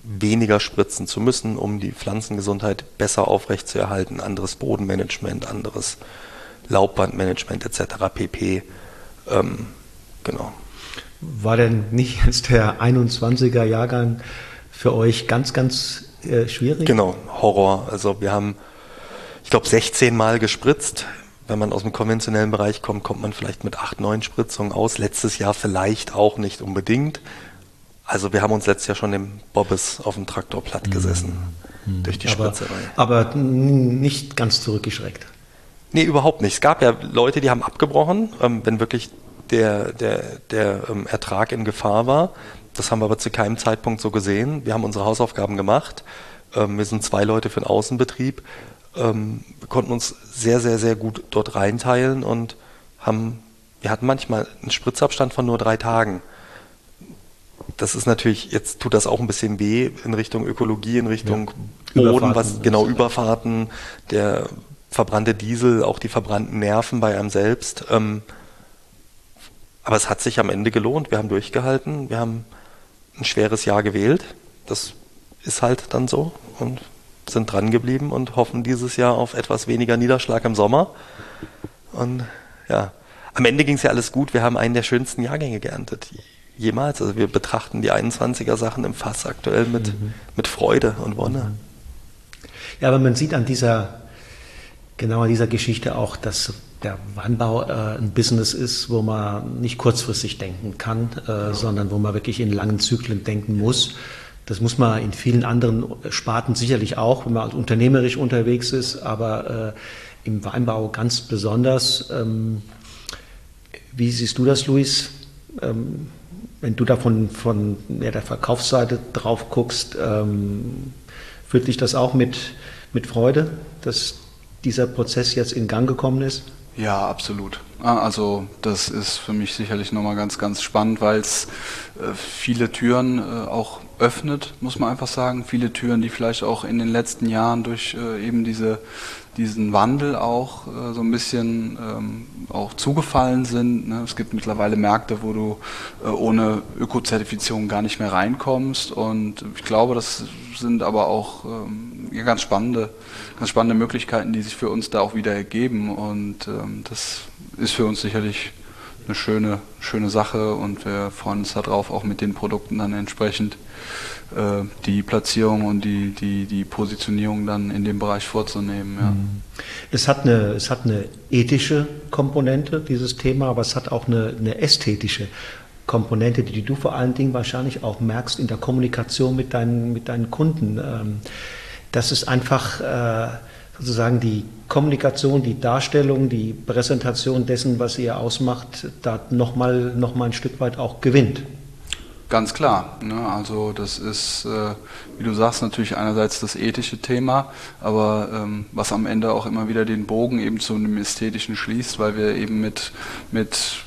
weniger spritzen zu müssen, um die Pflanzengesundheit besser aufrechtzuerhalten, anderes Bodenmanagement, anderes Laubbandmanagement etc. pp. Ähm, genau. War denn nicht jetzt der 21er Jahrgang für euch ganz, ganz äh, schwierig? Genau, Horror. Also wir haben, ich glaube, 16 Mal gespritzt wenn man aus dem konventionellen Bereich kommt, kommt man vielleicht mit acht, neun Spritzungen aus. Letztes Jahr vielleicht auch nicht unbedingt. Also wir haben uns letztes Jahr schon im Bobbes auf dem Traktor platt gesessen mhm. durch die aber, Spritzerei. Aber nicht ganz zurückgeschreckt. Nee, überhaupt nicht. Es gab ja Leute, die haben abgebrochen, ähm, wenn wirklich der, der, der ähm, Ertrag in Gefahr war. Das haben wir aber zu keinem Zeitpunkt so gesehen. Wir haben unsere Hausaufgaben gemacht Ähm, wir sind zwei Leute für den Außenbetrieb. Ähm, wir konnten uns sehr, sehr, sehr gut dort reinteilen und haben, wir hatten manchmal einen Spritzabstand von nur drei Tagen. Das ist natürlich, jetzt tut das auch ein bisschen weh in Richtung Ökologie, in Richtung ja. Boden, was genau Überfahrten, der verbrannte Diesel, auch die verbrannten Nerven bei einem selbst. Ähm, aber es hat sich am Ende gelohnt. Wir haben durchgehalten. Wir haben ein schweres Jahr gewählt. Das ist halt dann so und sind dran geblieben und hoffen dieses Jahr auf etwas weniger Niederschlag im Sommer. Und ja, am Ende ging es ja alles gut. Wir haben einen der schönsten Jahrgänge geerntet. Jemals. Also wir betrachten die 21er Sachen im Fass aktuell mit, mhm. mit Freude und Wonne. Ja, aber man sieht an dieser, genau an dieser Geschichte auch, dass der Weinbau äh, ein Business ist, wo man nicht kurzfristig denken kann, äh, sondern wo man wirklich in langen Zyklen denken muss. Das muss man in vielen anderen Sparten sicherlich auch, wenn man unternehmerisch unterwegs ist, aber äh, im Weinbau ganz besonders. Ähm, wie siehst du das, Luis? Ähm, wenn du da von, von ja, der Verkaufsseite drauf guckst, ähm, fühlt dich das auch mit, mit Freude, dass dieser Prozess jetzt in Gang gekommen ist? Ja, absolut. Ah, also das ist für mich sicherlich nochmal ganz, ganz spannend, weil es äh, viele Türen äh, auch öffnet, muss man einfach sagen. Viele Türen, die vielleicht auch in den letzten Jahren durch äh, eben diese diesen Wandel auch äh, so ein bisschen ähm, auch zugefallen sind. Ne? Es gibt mittlerweile Märkte, wo du äh, ohne Ökozertifizierung gar nicht mehr reinkommst und ich glaube, das sind aber auch ähm, ja, ganz spannende, ganz spannende Möglichkeiten, die sich für uns da auch wieder ergeben und ähm, das ist für uns sicherlich eine schöne, schöne Sache und wir freuen uns darauf, auch mit den Produkten dann entsprechend äh, die Platzierung und die, die, die Positionierung dann in dem Bereich vorzunehmen. Ja. Mhm. Es, hat eine, es hat eine ethische Komponente, dieses Thema, aber es hat auch eine, eine ästhetische Komponente, die du vor allen Dingen wahrscheinlich auch merkst in der Kommunikation mit deinen, mit deinen Kunden. Ähm, das ist einfach äh, sozusagen die Kommunikation, die Darstellung, die Präsentation dessen, was ihr ausmacht, da nochmal noch mal ein Stück weit auch gewinnt. Ganz klar. Ne? Also das ist, äh, wie du sagst, natürlich einerseits das ethische Thema, aber ähm, was am Ende auch immer wieder den Bogen eben zu einem ästhetischen schließt, weil wir eben mit, mit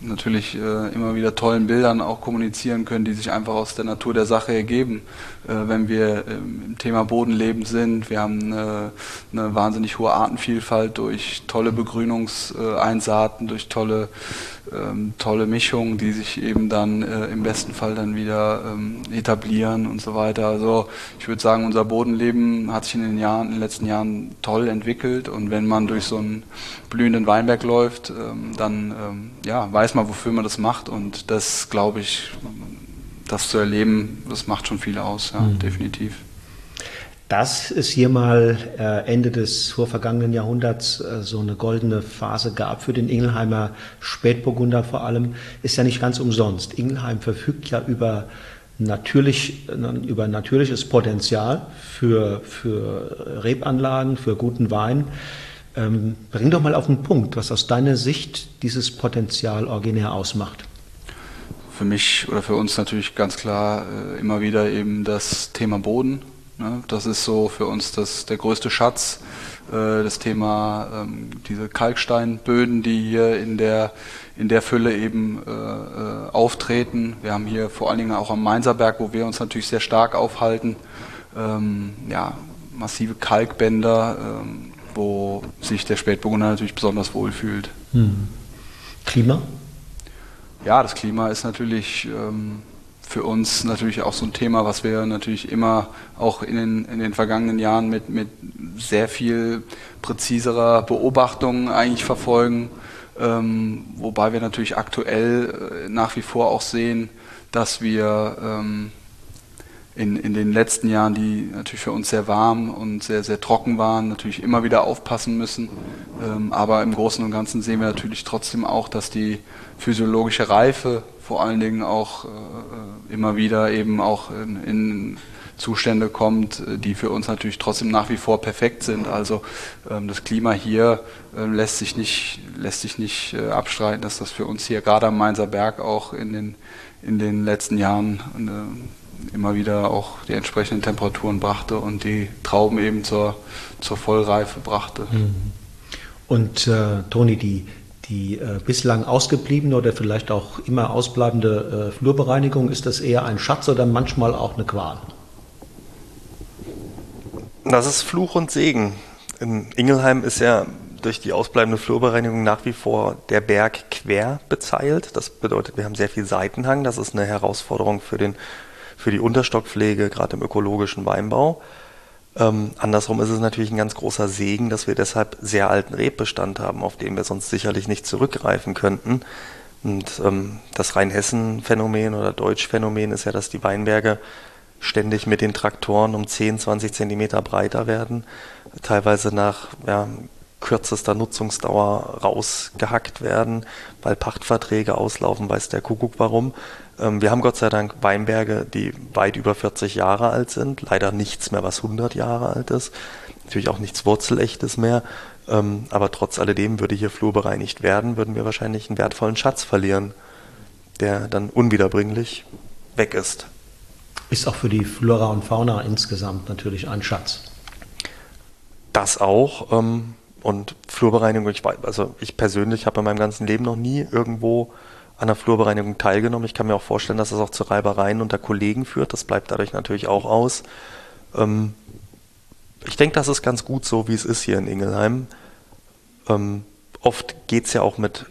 natürlich äh, immer wieder tollen Bildern auch kommunizieren können, die sich einfach aus der Natur der Sache ergeben. Äh, wenn wir ähm, im Thema Bodenleben sind, wir haben eine, eine wahnsinnig hohe Artenvielfalt durch tolle Begrünungseinsaaten, durch tolle ähm, tolle Mischungen, die sich eben dann äh, im besten Fall dann wieder ähm, etablieren und so weiter. Also ich würde sagen, unser Bodenleben hat sich in den Jahren, in den letzten Jahren toll entwickelt und wenn man durch so einen blühenden Weinberg läuft, ähm, dann ähm, ja, weiß man, wofür man das macht und das glaube ich, das zu erleben, das macht schon viel aus, ja, mhm. definitiv dass es hier mal äh, Ende des vorvergangenen Jahrhunderts äh, so eine goldene Phase gab für den Ingelheimer Spätburgunder vor allem, ist ja nicht ganz umsonst. Ingelheim verfügt ja über natürlich, über natürliches Potenzial für, für Rebanlagen, für guten Wein. Ähm, bring doch mal auf den Punkt, was aus deiner Sicht dieses Potenzial originär ausmacht. Für mich oder für uns natürlich ganz klar äh, immer wieder eben das Thema Boden Ne? Das ist so für uns das, der größte Schatz. Äh, das Thema ähm, diese Kalksteinböden, die hier in der, in der Fülle eben äh, äh, auftreten. Wir haben hier vor allen Dingen auch am Mainzerberg, wo wir uns natürlich sehr stark aufhalten, ähm, ja, massive Kalkbänder, ähm, wo sich der Spätburgunder natürlich besonders wohl fühlt. Hm. Klima? Ja, das Klima ist natürlich ähm, für uns natürlich auch so ein Thema, was wir natürlich immer auch in den, in den vergangenen Jahren mit, mit sehr viel präziserer Beobachtung eigentlich verfolgen. Ähm, wobei wir natürlich aktuell äh, nach wie vor auch sehen, dass wir ähm, in, in den letzten Jahren, die natürlich für uns sehr warm und sehr, sehr trocken waren, natürlich immer wieder aufpassen müssen. Ähm, aber im Großen und Ganzen sehen wir natürlich trotzdem auch, dass die physiologische Reife vor allen Dingen auch äh, immer wieder eben auch in, in Zustände kommt, äh, die für uns natürlich trotzdem nach wie vor perfekt sind. Also ähm, das Klima hier äh, lässt sich nicht, lässt sich nicht äh, abstreiten, dass das für uns hier gerade am Mainzer Berg auch in den, in den letzten Jahren immer wieder auch die entsprechenden Temperaturen brachte und die Trauben eben zur, zur Vollreife brachte. Mhm. Und äh, Toni, die, die äh, bislang ausgebliebene oder vielleicht auch immer ausbleibende äh, Flurbereinigung, ist das eher ein Schatz oder manchmal auch eine Qual? Das ist Fluch und Segen. In Ingelheim ist ja durch die ausbleibende Flurbereinigung nach wie vor der Berg quer bezeilt. Das bedeutet, wir haben sehr viel Seitenhang. Das ist eine Herausforderung für, den, für die Unterstockpflege, gerade im ökologischen Weinbau. Ähm, andersrum ist es natürlich ein ganz großer Segen, dass wir deshalb sehr alten Rebbestand haben, auf den wir sonst sicherlich nicht zurückgreifen könnten. Und ähm, das Rheinhessen-Phänomen oder Deutsch-Phänomen ist ja, dass die Weinberge ständig mit den Traktoren um 10, 20 Zentimeter breiter werden, teilweise nach ja, kürzester Nutzungsdauer rausgehackt werden, weil Pachtverträge auslaufen, weiß der Kuckuck warum. Ähm, wir haben Gott sei Dank Weinberge, die weit über 40 Jahre alt sind, leider nichts mehr, was 100 Jahre alt ist, natürlich auch nichts Wurzelechtes mehr, ähm, aber trotz alledem würde hier Flur bereinigt werden, würden wir wahrscheinlich einen wertvollen Schatz verlieren, der dann unwiederbringlich weg ist. Ist auch für die Flora und Fauna insgesamt natürlich ein Schatz. Das auch. Ähm, und Flurbereinigung, ich, also ich persönlich habe in meinem ganzen Leben noch nie irgendwo an der Flurbereinigung teilgenommen. Ich kann mir auch vorstellen, dass das auch zu Reibereien unter Kollegen führt. Das bleibt dadurch natürlich auch aus. Ähm, ich denke, das ist ganz gut so, wie es ist hier in Ingelheim. Ähm, oft geht es ja auch mit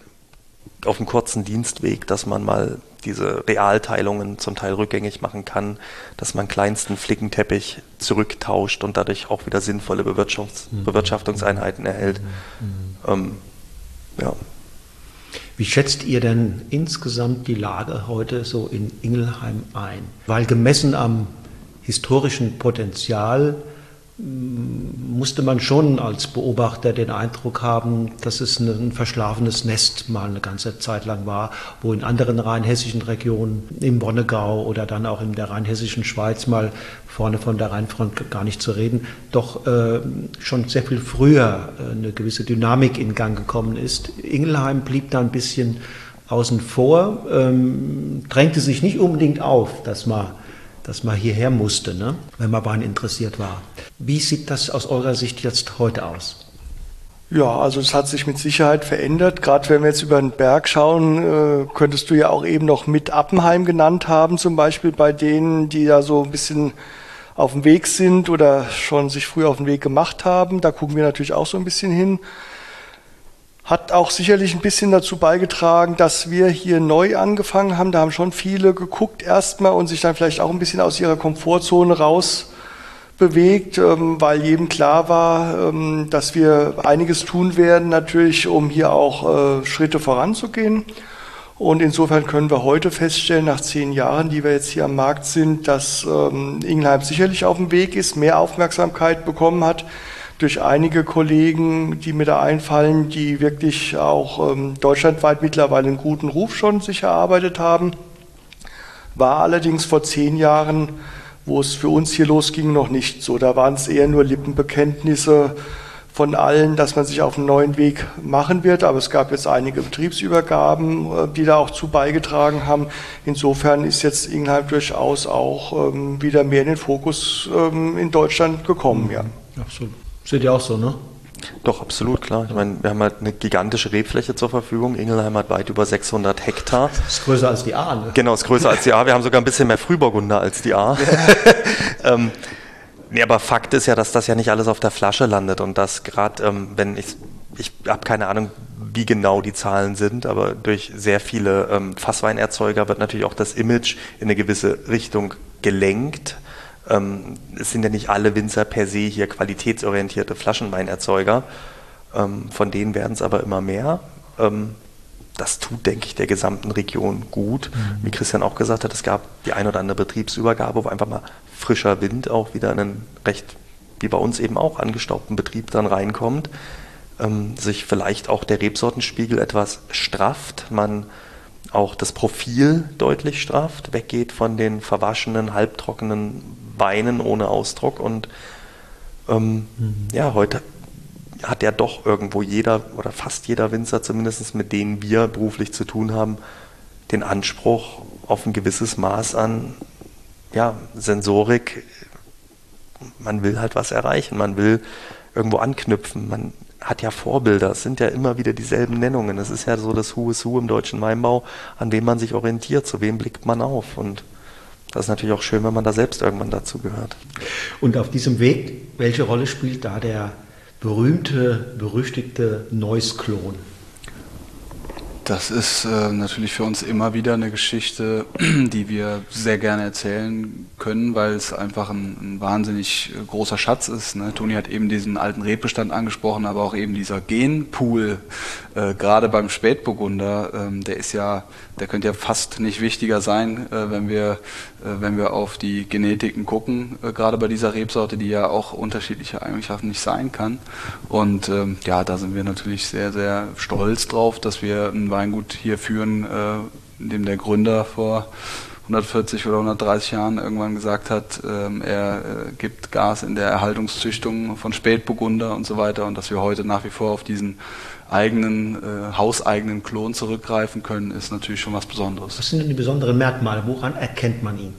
auf einem kurzen Dienstweg, dass man mal diese Realteilungen zum Teil rückgängig machen kann, dass man kleinsten Flickenteppich zurücktauscht und dadurch auch wieder sinnvolle Bewirtschaftungs mhm. Bewirtschaftungseinheiten erhält. Mhm. Ähm, ja. Wie schätzt ihr denn insgesamt die Lage heute so in Ingelheim ein? Weil gemessen am historischen Potenzial musste man schon als Beobachter den Eindruck haben, dass es ein verschlafenes Nest mal eine ganze Zeit lang war, wo in anderen rheinhessischen Regionen, im Bonnegau oder dann auch in der rheinhessischen Schweiz mal vorne von der Rheinfront gar nicht zu reden, doch äh, schon sehr viel früher äh, eine gewisse Dynamik in Gang gekommen ist. Ingelheim blieb da ein bisschen außen vor, ähm, drängte sich nicht unbedingt auf, dass man dass man hierher musste, ne? wenn man Wein interessiert war. Wie sieht das aus eurer Sicht jetzt heute aus? Ja, also es hat sich mit Sicherheit verändert. Gerade wenn wir jetzt über den Berg schauen, äh, könntest du ja auch eben noch mit Appenheim genannt haben, zum Beispiel bei denen, die da so ein bisschen auf dem Weg sind oder schon sich früher auf den Weg gemacht haben. Da gucken wir natürlich auch so ein bisschen hin hat auch sicherlich ein bisschen dazu beigetragen, dass wir hier neu angefangen haben. Da haben schon viele geguckt erstmal und sich dann vielleicht auch ein bisschen aus ihrer Komfortzone raus bewegt, ähm, weil jedem klar war, ähm, dass wir einiges tun werden, natürlich, um hier auch äh, Schritte voranzugehen. Und insofern können wir heute feststellen, nach zehn Jahren, die wir jetzt hier am Markt sind, dass ähm, Ingelheim sicherlich auf dem Weg ist, mehr Aufmerksamkeit bekommen hat durch einige Kollegen, die mir da einfallen, die wirklich auch ähm, deutschlandweit mittlerweile einen guten Ruf schon sich erarbeitet haben. War allerdings vor zehn Jahren, wo es für uns hier losging, noch nicht so. Da waren es eher nur Lippenbekenntnisse von allen, dass man sich auf einen neuen Weg machen wird. Aber es gab jetzt einige Betriebsübergaben, äh, die da auch zu beigetragen haben. Insofern ist jetzt Ingelheim durchaus auch ähm, wieder mehr in den Fokus ähm, in Deutschland gekommen. Ja. Absolut. Seht ihr auch so, ne? Doch, absolut, klar. Ich meine, wir haben halt eine gigantischeRebfläche zur Verfügung. Ingelheim hat weit über 600 Hektar. Das ist größer als die A, ne? Genau, ist größer als die A. Wir haben sogar ein bisschen mehr Frühburgunder als die A. ähm, nee, aber Fakt ist ja, dass das ja nicht alles auf der Flasche landet und dass gerade, ähm, wenn ich, ich habe keine Ahnung, wie genau die Zahlen sind, aber durch sehr viele ähm, Fassweinerzeuger wird natürlich auch das Image in eine gewisse Richtung gelenkt ähm, es sind ja nicht alle Winzer per se hier qualitätsorientierte Flaschenweinerzeuger. Ähm, von denen werden es aber immer mehr. Ähm, das tut, denke ich, der gesamten Region gut. Mhm. Wie Christian auch gesagt hat, es gab die ein oder andere Betriebsübergabe, wo einfach mal frischer Wind auch wieder in einen recht, wie bei uns eben auch, angestaubten Betrieb dann reinkommt. Ähm, sich vielleicht auch der Rebsortenspiegel etwas strafft. Man auch das Profil deutlich strafft, weggeht von den verwaschenen, halbtrockenen Weinen ohne Ausdruck. Und ähm, mhm. ja, heute hat ja doch irgendwo jeder oder fast jeder Winzer, zumindest mit denen wir beruflich zu tun haben, den Anspruch auf ein gewisses Maß an ja, Sensorik, man will halt was erreichen, man will irgendwo anknüpfen, man hat ja Vorbilder, es sind ja immer wieder dieselben Nennungen. Es ist ja so das Who is Who im deutschen Weinbau, an dem man sich orientiert, zu wem blickt man auf. Und das ist natürlich auch schön, wenn man da selbst irgendwann dazu gehört. Und auf diesem Weg, welche Rolle spielt da der berühmte, berüchtigte Noise-Klon? Das ist äh, natürlich für uns immer wieder eine Geschichte, die wir sehr gerne erzählen können, weil es einfach ein, ein wahnsinnig äh, großer Schatz ist. Ne? Toni hat eben diesen alten Rebbestand angesprochen, aber auch eben dieser Genpool, äh, gerade beim Spätburgunder, ähm, der ist ja, der könnte ja fast nicht wichtiger sein, äh, wenn wir äh, wenn wir auf die Genetiken gucken, äh, gerade bei dieser Rebsorte, die ja auch unterschiedliche Eigenschaften nicht sein kann. Und ähm, ja, da sind wir natürlich sehr, sehr stolz drauf, dass wir ein Weingut hier führen, äh, in dem der Gründer vor 140 oder 130 Jahren irgendwann gesagt hat, ähm, er äh, gibt Gas in der Erhaltungszüchtung von Spätburgunder und so weiter und dass wir heute nach wie vor auf diesen eigenen, äh, hauseigenen Klon zurückgreifen können, ist natürlich schon was Besonderes. Was sind denn die besonderen Merkmale? Woran erkennt man ihn?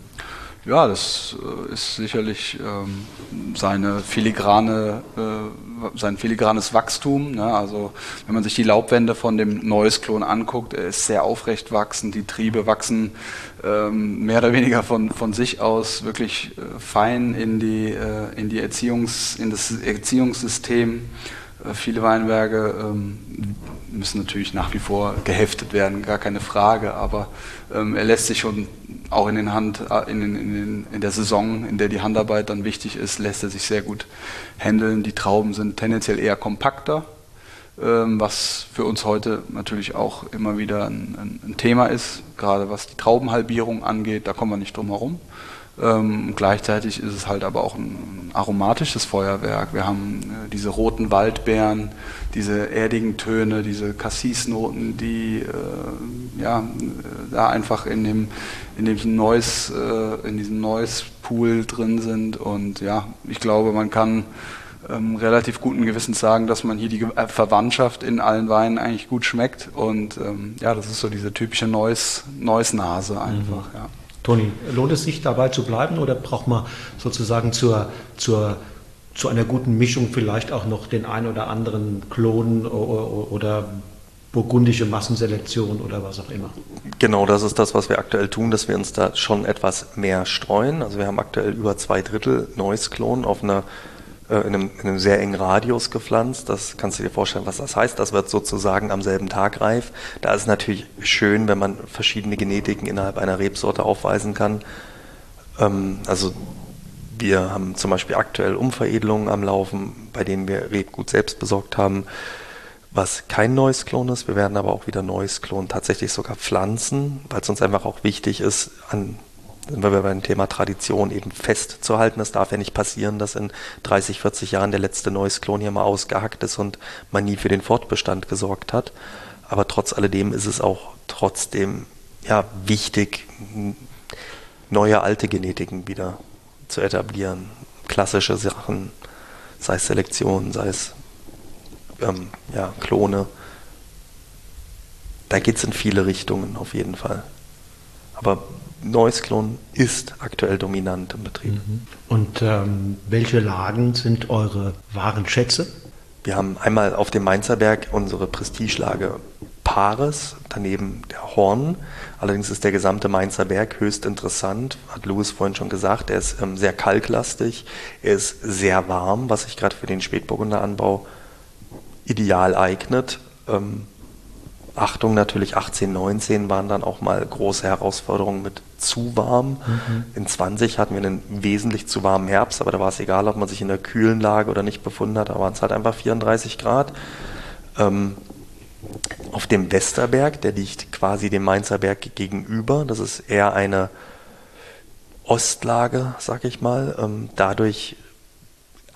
Ja, das äh, ist sicherlich ähm, seine filigrane, äh, sein filigranes Wachstum. Ne? Also wenn man sich die Laubwände von dem Neues-Klon anguckt, er ist sehr aufrecht wachsend, die Triebe wachsen ähm, mehr oder weniger von, von sich aus wirklich äh, fein in die, äh, in die Erziehungs, in das Erziehungssystem viele Weinberge ähm, müssen natürlich nach wie vor geheftet werden, gar keine Frage, aber ähm, er lässt sich schon auch in, den Hand, äh, in, in, in, der Saison, in der die Handarbeit dann wichtig ist, lässt er sich sehr gut handeln. Die Trauben sind tendenziell eher kompakter, ähm, was für uns heute natürlich auch immer wieder ein, ein Thema ist, gerade was die Traubenhalbierung angeht, da kommen wir nicht drum herum. Ähm, gleichzeitig ist es halt aber auch ein aromatisches Feuerwerk. Wir haben äh, diese roten Waldbeeren, diese erdigen Töne, diese Cassis-Noten, die äh, ja, äh, da einfach in dem, in dem Noise, äh, in diesem Noise-Pool drin sind. Und ja, ich glaube, man kann ähm, relativ guten Gewissens sagen, dass man hier die äh, Verwandtschaft in allen Weinen eigentlich gut schmeckt. Und ähm, ja, das ist so diese typische Noise-Nase einfach, mhm. ja. Toni, lohnt es sich dabei zu bleiben oder braucht man sozusagen zur, zur, zu einer guten Mischung vielleicht auch noch den ein oder anderen Klon oder burgundische Massenselektion oder was auch immer? Genau, das ist das, was wir aktuell tun, dass wir uns da schon etwas mehr streuen. Also wir haben aktuell über zwei Drittel Neues-Klon auf einer in einem, in einem, sehr engen Radius gepflanzt. Das kannst du dir vorstellen, was das heißt. Das wird sozusagen am selben Tag reif. Da ist es natürlich schön, wenn man verschiedene Genetiken innerhalb einer Rebsorte aufweisen kann. Ähm, also wir haben zum Beispiel aktuell Umveredelungen am Laufen, bei denen wir Rebgut selbst besorgt haben, was kein neues Klon ist. Wir werden aber auch wieder neues Klon tatsächlich sogar pflanzen, weil es uns einfach auch wichtig ist, an sind wir beim Thema Tradition eben festzuhalten. Es darf ja nicht passieren, dass in 30, 40 Jahren der letzte neues Klon hier mal ausgehackt ist und man nie für den Fortbestand gesorgt hat. Aber trotz alledem ist es auch trotzdem ja, wichtig, neue alte Genetiken wieder zu etablieren. Klassische Sachen, sei es Selektion, sei es ähm, ja, Klone. Da geht es in viele Richtungen auf jeden Fall. Aber Noise-Klon ist aktuell dominant im Betrieb. Mhm. Und ähm, welche Lagen sind eure wahren Schätze? Wir haben einmal auf dem Mainzerberg unsere Prestigelage Pares, daneben der Horn. Allerdings ist der gesamte Mainzer Berg höchst interessant, hat Louis vorhin schon gesagt. Er ist ähm, sehr kalklastig, er ist sehr warm, was sich gerade für den Spätburgunderanbau ideal eignet. Ähm, Achtung, natürlich 18, 19 waren dann auch mal große Herausforderungen mit zu warm. Mhm. In 20 hatten wir einen wesentlich zu warmen Herbst, aber da war es egal, ob man sich in der kühlen Lage oder nicht befunden hat, da waren es halt einfach 34 Grad. Ähm, auf dem Westerberg, der liegt quasi dem Mainzer Berg gegenüber, das ist eher eine Ostlage, sag ich mal. Ähm, dadurch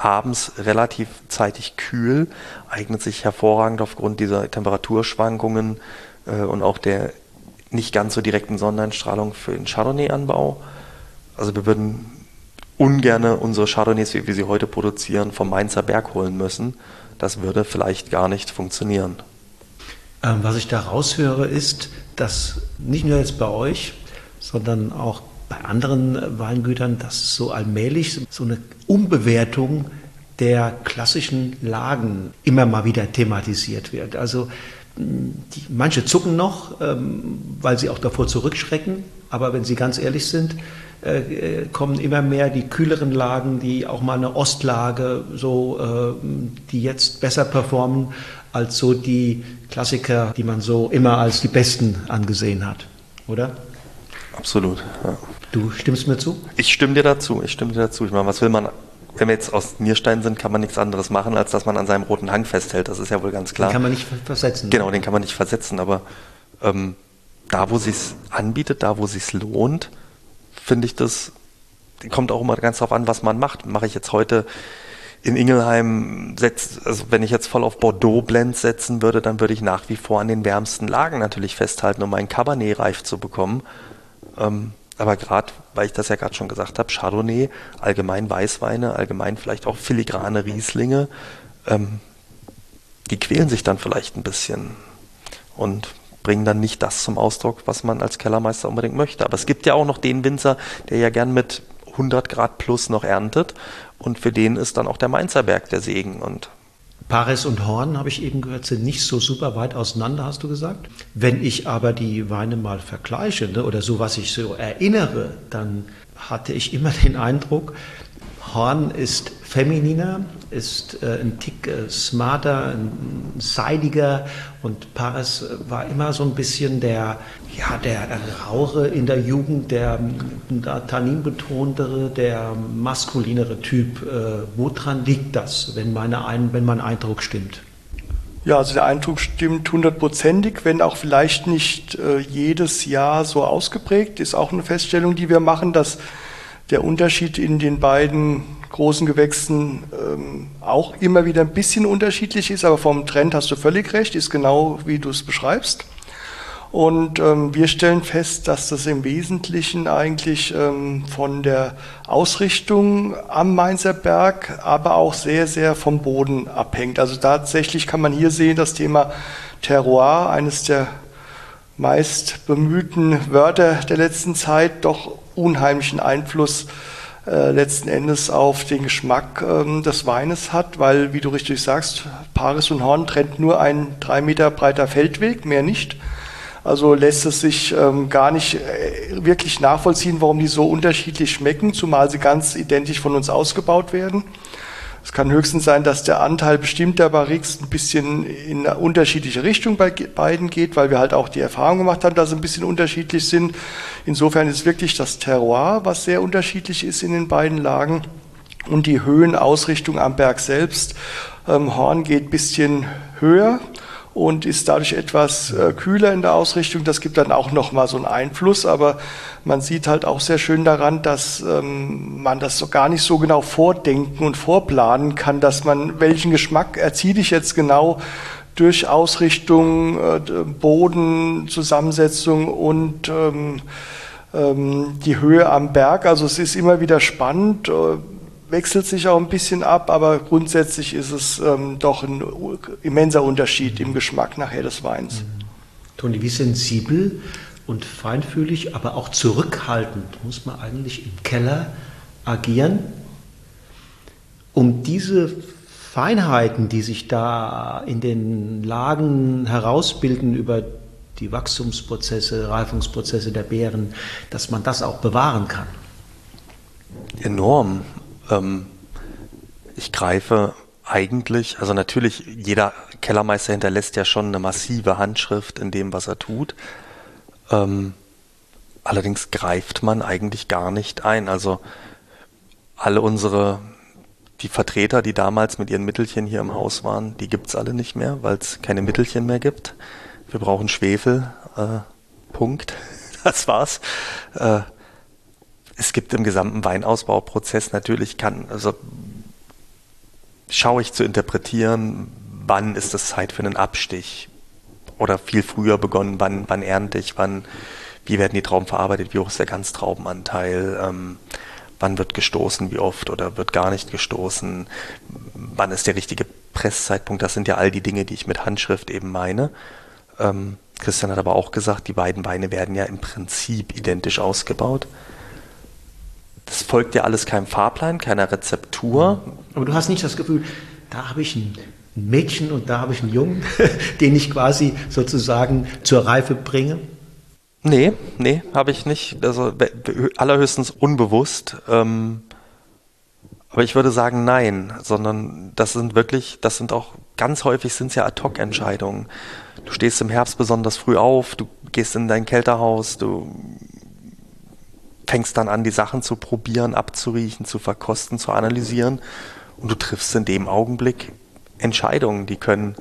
abends relativ zeitig kühl, eignet sich hervorragend aufgrund dieser Temperaturschwankungen äh, und auch der nicht ganz so direkten Sonneneinstrahlung für den Chardonnay-Anbau. Also wir würden ungern unsere Chardonnays, wie wir sie heute produzieren, vom Mainzer Berg holen müssen. Das würde vielleicht gar nicht funktionieren. Ähm, was ich da raushöre, ist, dass nicht nur jetzt bei euch, sondern auch bei anderen Weingütern, dass so allmählich so eine Umbewertung der klassischen Lagen immer mal wieder thematisiert wird. Also die, manche zucken noch, ähm, weil sie auch davor zurückschrecken, aber wenn sie ganz ehrlich sind, äh, äh, kommen immer mehr die kühleren Lagen, die auch mal eine Ostlage, so, äh, die jetzt besser performen als so die Klassiker, die man so immer als die besten angesehen hat, oder? Absolut. Ja. Du stimmst mir zu? Ich stimme dir dazu. Ich stimme dir dazu. Ich meine, was will man wenn wir jetzt aus Nierstein sind, kann man nichts anderes machen, als dass man an seinem roten Hang festhält. Das ist ja wohl ganz klar. Den kann man nicht versetzen. Genau, den kann man nicht versetzen. Aber ähm, da, wo sich's anbietet, da, wo sich's lohnt, finde ich das, kommt auch immer ganz darauf an, was man macht. Mache ich jetzt heute in Ingelheim, setz, also wenn ich jetzt voll auf Bordeaux Blend setzen würde, dann würde ich nach wie vor an den wärmsten Lagen natürlich festhalten, um meinen Cabernet reif zu bekommen. Ähm, aber gerade, weil ich das ja gerade schon gesagt habe, Chardonnay, allgemein Weißweine, allgemein vielleicht auch filigrane Rieslinge, ähm, die quälen sich dann vielleicht ein bisschen und bringen dann nicht das zum Ausdruck, was man als Kellermeister unbedingt möchte. Aber es gibt ja auch noch den Winzer, der ja gern mit 100 Grad plus noch erntet und für den ist dann auch der Mainzer Berg der Segen und Paris und Horn, habe ich eben gehört, sind nicht so super weit auseinander, hast du gesagt. Wenn ich aber die Weine mal vergleiche ne, oder so, was ich so erinnere, dann hatte ich immer den Eindruck, Horn ist femininer, ist äh, ein Tick äh, smarter, ein seidiger und Paris war immer so ein bisschen der, ja, der rauche in der Jugend, der, der tanninbetontere, der maskulinere Typ. Äh, woran liegt das, wenn, meine ein, wenn mein Eindruck stimmt? Ja, also der Eindruck stimmt hundertprozentig, wenn auch vielleicht nicht äh, jedes Jahr so ausgeprägt. Ist auch eine Feststellung, die wir machen, dass der Unterschied in den beiden großen Gewächsen ähm, auch immer wieder ein bisschen unterschiedlich ist, aber vom Trend hast du völlig recht, ist genau wie du es beschreibst. Und ähm, wir stellen fest, dass das im Wesentlichen eigentlich ähm, von der Ausrichtung am Mainzer Berg, aber auch sehr, sehr vom Boden abhängt. Also tatsächlich kann man hier sehen, das Thema Terroir, eines der meist bemühten Wörter der letzten Zeit, doch unheimlichen Einfluss äh, letzten Endes auf den Geschmack ähm, des Weines hat, weil, wie du richtig sagst, Paris und Horn trennt nur ein drei Meter breiter Feldweg, mehr nicht. Also lässt es sich ähm, gar nicht äh, wirklich nachvollziehen, warum die so unterschiedlich schmecken, zumal sie ganz identisch von uns ausgebaut werden. Es kann höchstens sein, dass der Anteil bestimmter Barriques ein bisschen in eine unterschiedliche Richtung bei beiden geht, weil wir halt auch die Erfahrung gemacht haben, dass sie ein bisschen unterschiedlich sind. Insofern ist wirklich das Terroir, was sehr unterschiedlich ist in den beiden Lagen und die Höhenausrichtung am Berg selbst. Ähm, Horn geht ein bisschen höher und ist dadurch etwas äh, kühler in der Ausrichtung. Das gibt dann auch nochmal so einen Einfluss, aber man sieht halt auch sehr schön daran, dass ähm, man das so gar nicht so genau vordenken und vorplanen kann, dass man, welchen Geschmack erziele ich jetzt genau durch Ausrichtung, äh, Boden, Zusammensetzung und ähm, ähm, die Höhe am Berg. Also es ist immer wieder spannend. Äh, wechselt sich auch ein bisschen ab, aber grundsätzlich ist es ähm, doch ein immenser Unterschied im Geschmack nachher des Weins. Mhm. Toni, wie sensibel und feinfühlig, aber auch zurückhaltend muss man eigentlich im Keller agieren, um diese Feinheiten, die sich da in den Lagen herausbilden über die Wachstumsprozesse, Reifungsprozesse der Beeren, dass man das auch bewahren kann. Enorm. Ähm, ich greife eigentlich, also natürlich, jeder Kellermeister hinterlässt ja schon eine massive Handschrift in dem, was er tut. Ähm, allerdings greift man eigentlich gar nicht ein. Also alle unsere, die Vertreter, die damals mit ihren Mittelchen hier im Haus waren, die gibt's alle nicht mehr, weil es keine Mittelchen mehr gibt. Wir brauchen Schwefel. Äh, Punkt. Das war's. Äh, es gibt im gesamten Weinausbauprozess natürlich kann, also schaue ich zu interpretieren, wann ist es Zeit für einen Abstich oder viel früher begonnen, wann, wann ernte ich, wann, wie werden die Trauben verarbeitet, wie hoch ist der Ganztraubenanteil, ähm, wann wird gestoßen, wie oft oder wird gar nicht gestoßen, wann ist der richtige Presszeitpunkt, das sind ja all die Dinge, die ich mit Handschrift eben meine. Ähm, Christian hat aber auch gesagt, die beiden Weine werden ja im Prinzip identisch ausgebaut. Das folgt ja alles keinem Fahrplan, keiner Rezeptur. Aber du hast nicht das Gefühl, da habe ich ein Mädchen und da habe ich einen Jungen, den ich quasi sozusagen zur Reife bringe? Nee, nee, habe ich nicht. Also allerhöchstens unbewusst. Ähm, aber ich würde sagen nein, sondern das sind wirklich, das sind auch ganz häufig sind es ja Ad-Hoc-Entscheidungen. Du stehst im Herbst besonders früh auf, du gehst in dein Kälterhaus, du fängst dann an, die Sachen zu probieren, abzuriechen, zu verkosten, zu analysieren und du triffst in dem Augenblick Entscheidungen, die können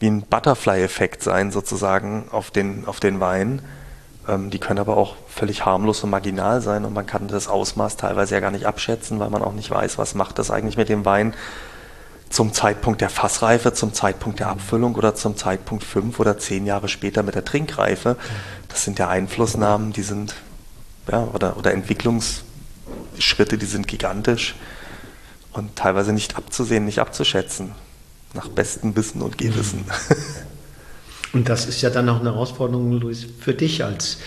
wie ein Butterfly-Effekt sein, sozusagen, auf den, auf den Wein. Ähm, die können aber auch völlig harmlos und marginal sein und man kann das Ausmaß teilweise ja gar nicht abschätzen, weil man auch nicht weiß, was macht das eigentlich mit dem Wein zum Zeitpunkt der Fassreife, zum Zeitpunkt der Abfüllung oder zum Zeitpunkt fünf oder zehn Jahre später mit der Trinkreife. Das sind ja Einflussnahmen, die sind, ja, oder, oder Entwicklungsschritte, die sind gigantisch und teilweise nicht abzusehen, nicht abzuschätzen. Nach bestem Wissen und Gewissen. Und das ist ja dann auch eine Herausforderung, Luis, für dich als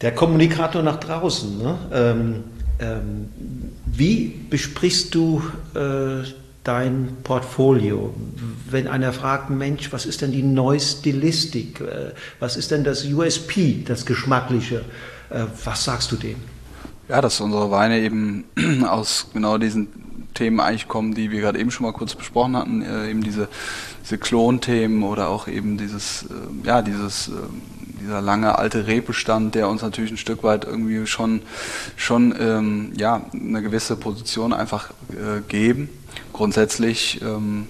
der Kommunikator nach draußen. Ne? Ähm, ähm, wie besprichst du äh, dein Portfolio? Wenn einer fragt, Mensch, was ist denn die neue Stilistik? Äh, was ist denn das USP, das Geschmackliche? Äh, was sagst du dem? Ja, dass unsere Weine eben aus genau diesen Themen eigentlich kommen, die wir gerade eben schon mal kurz besprochen hatten, äh, eben diese, diese Klonthemen oder auch eben dieses, äh, ja, dieses, äh, dieser lange alte Rehbestand, der uns natürlich ein Stück weit irgendwie schon, schon ähm, ja, eine gewisse Position einfach äh, geben. Grundsätzlich ähm,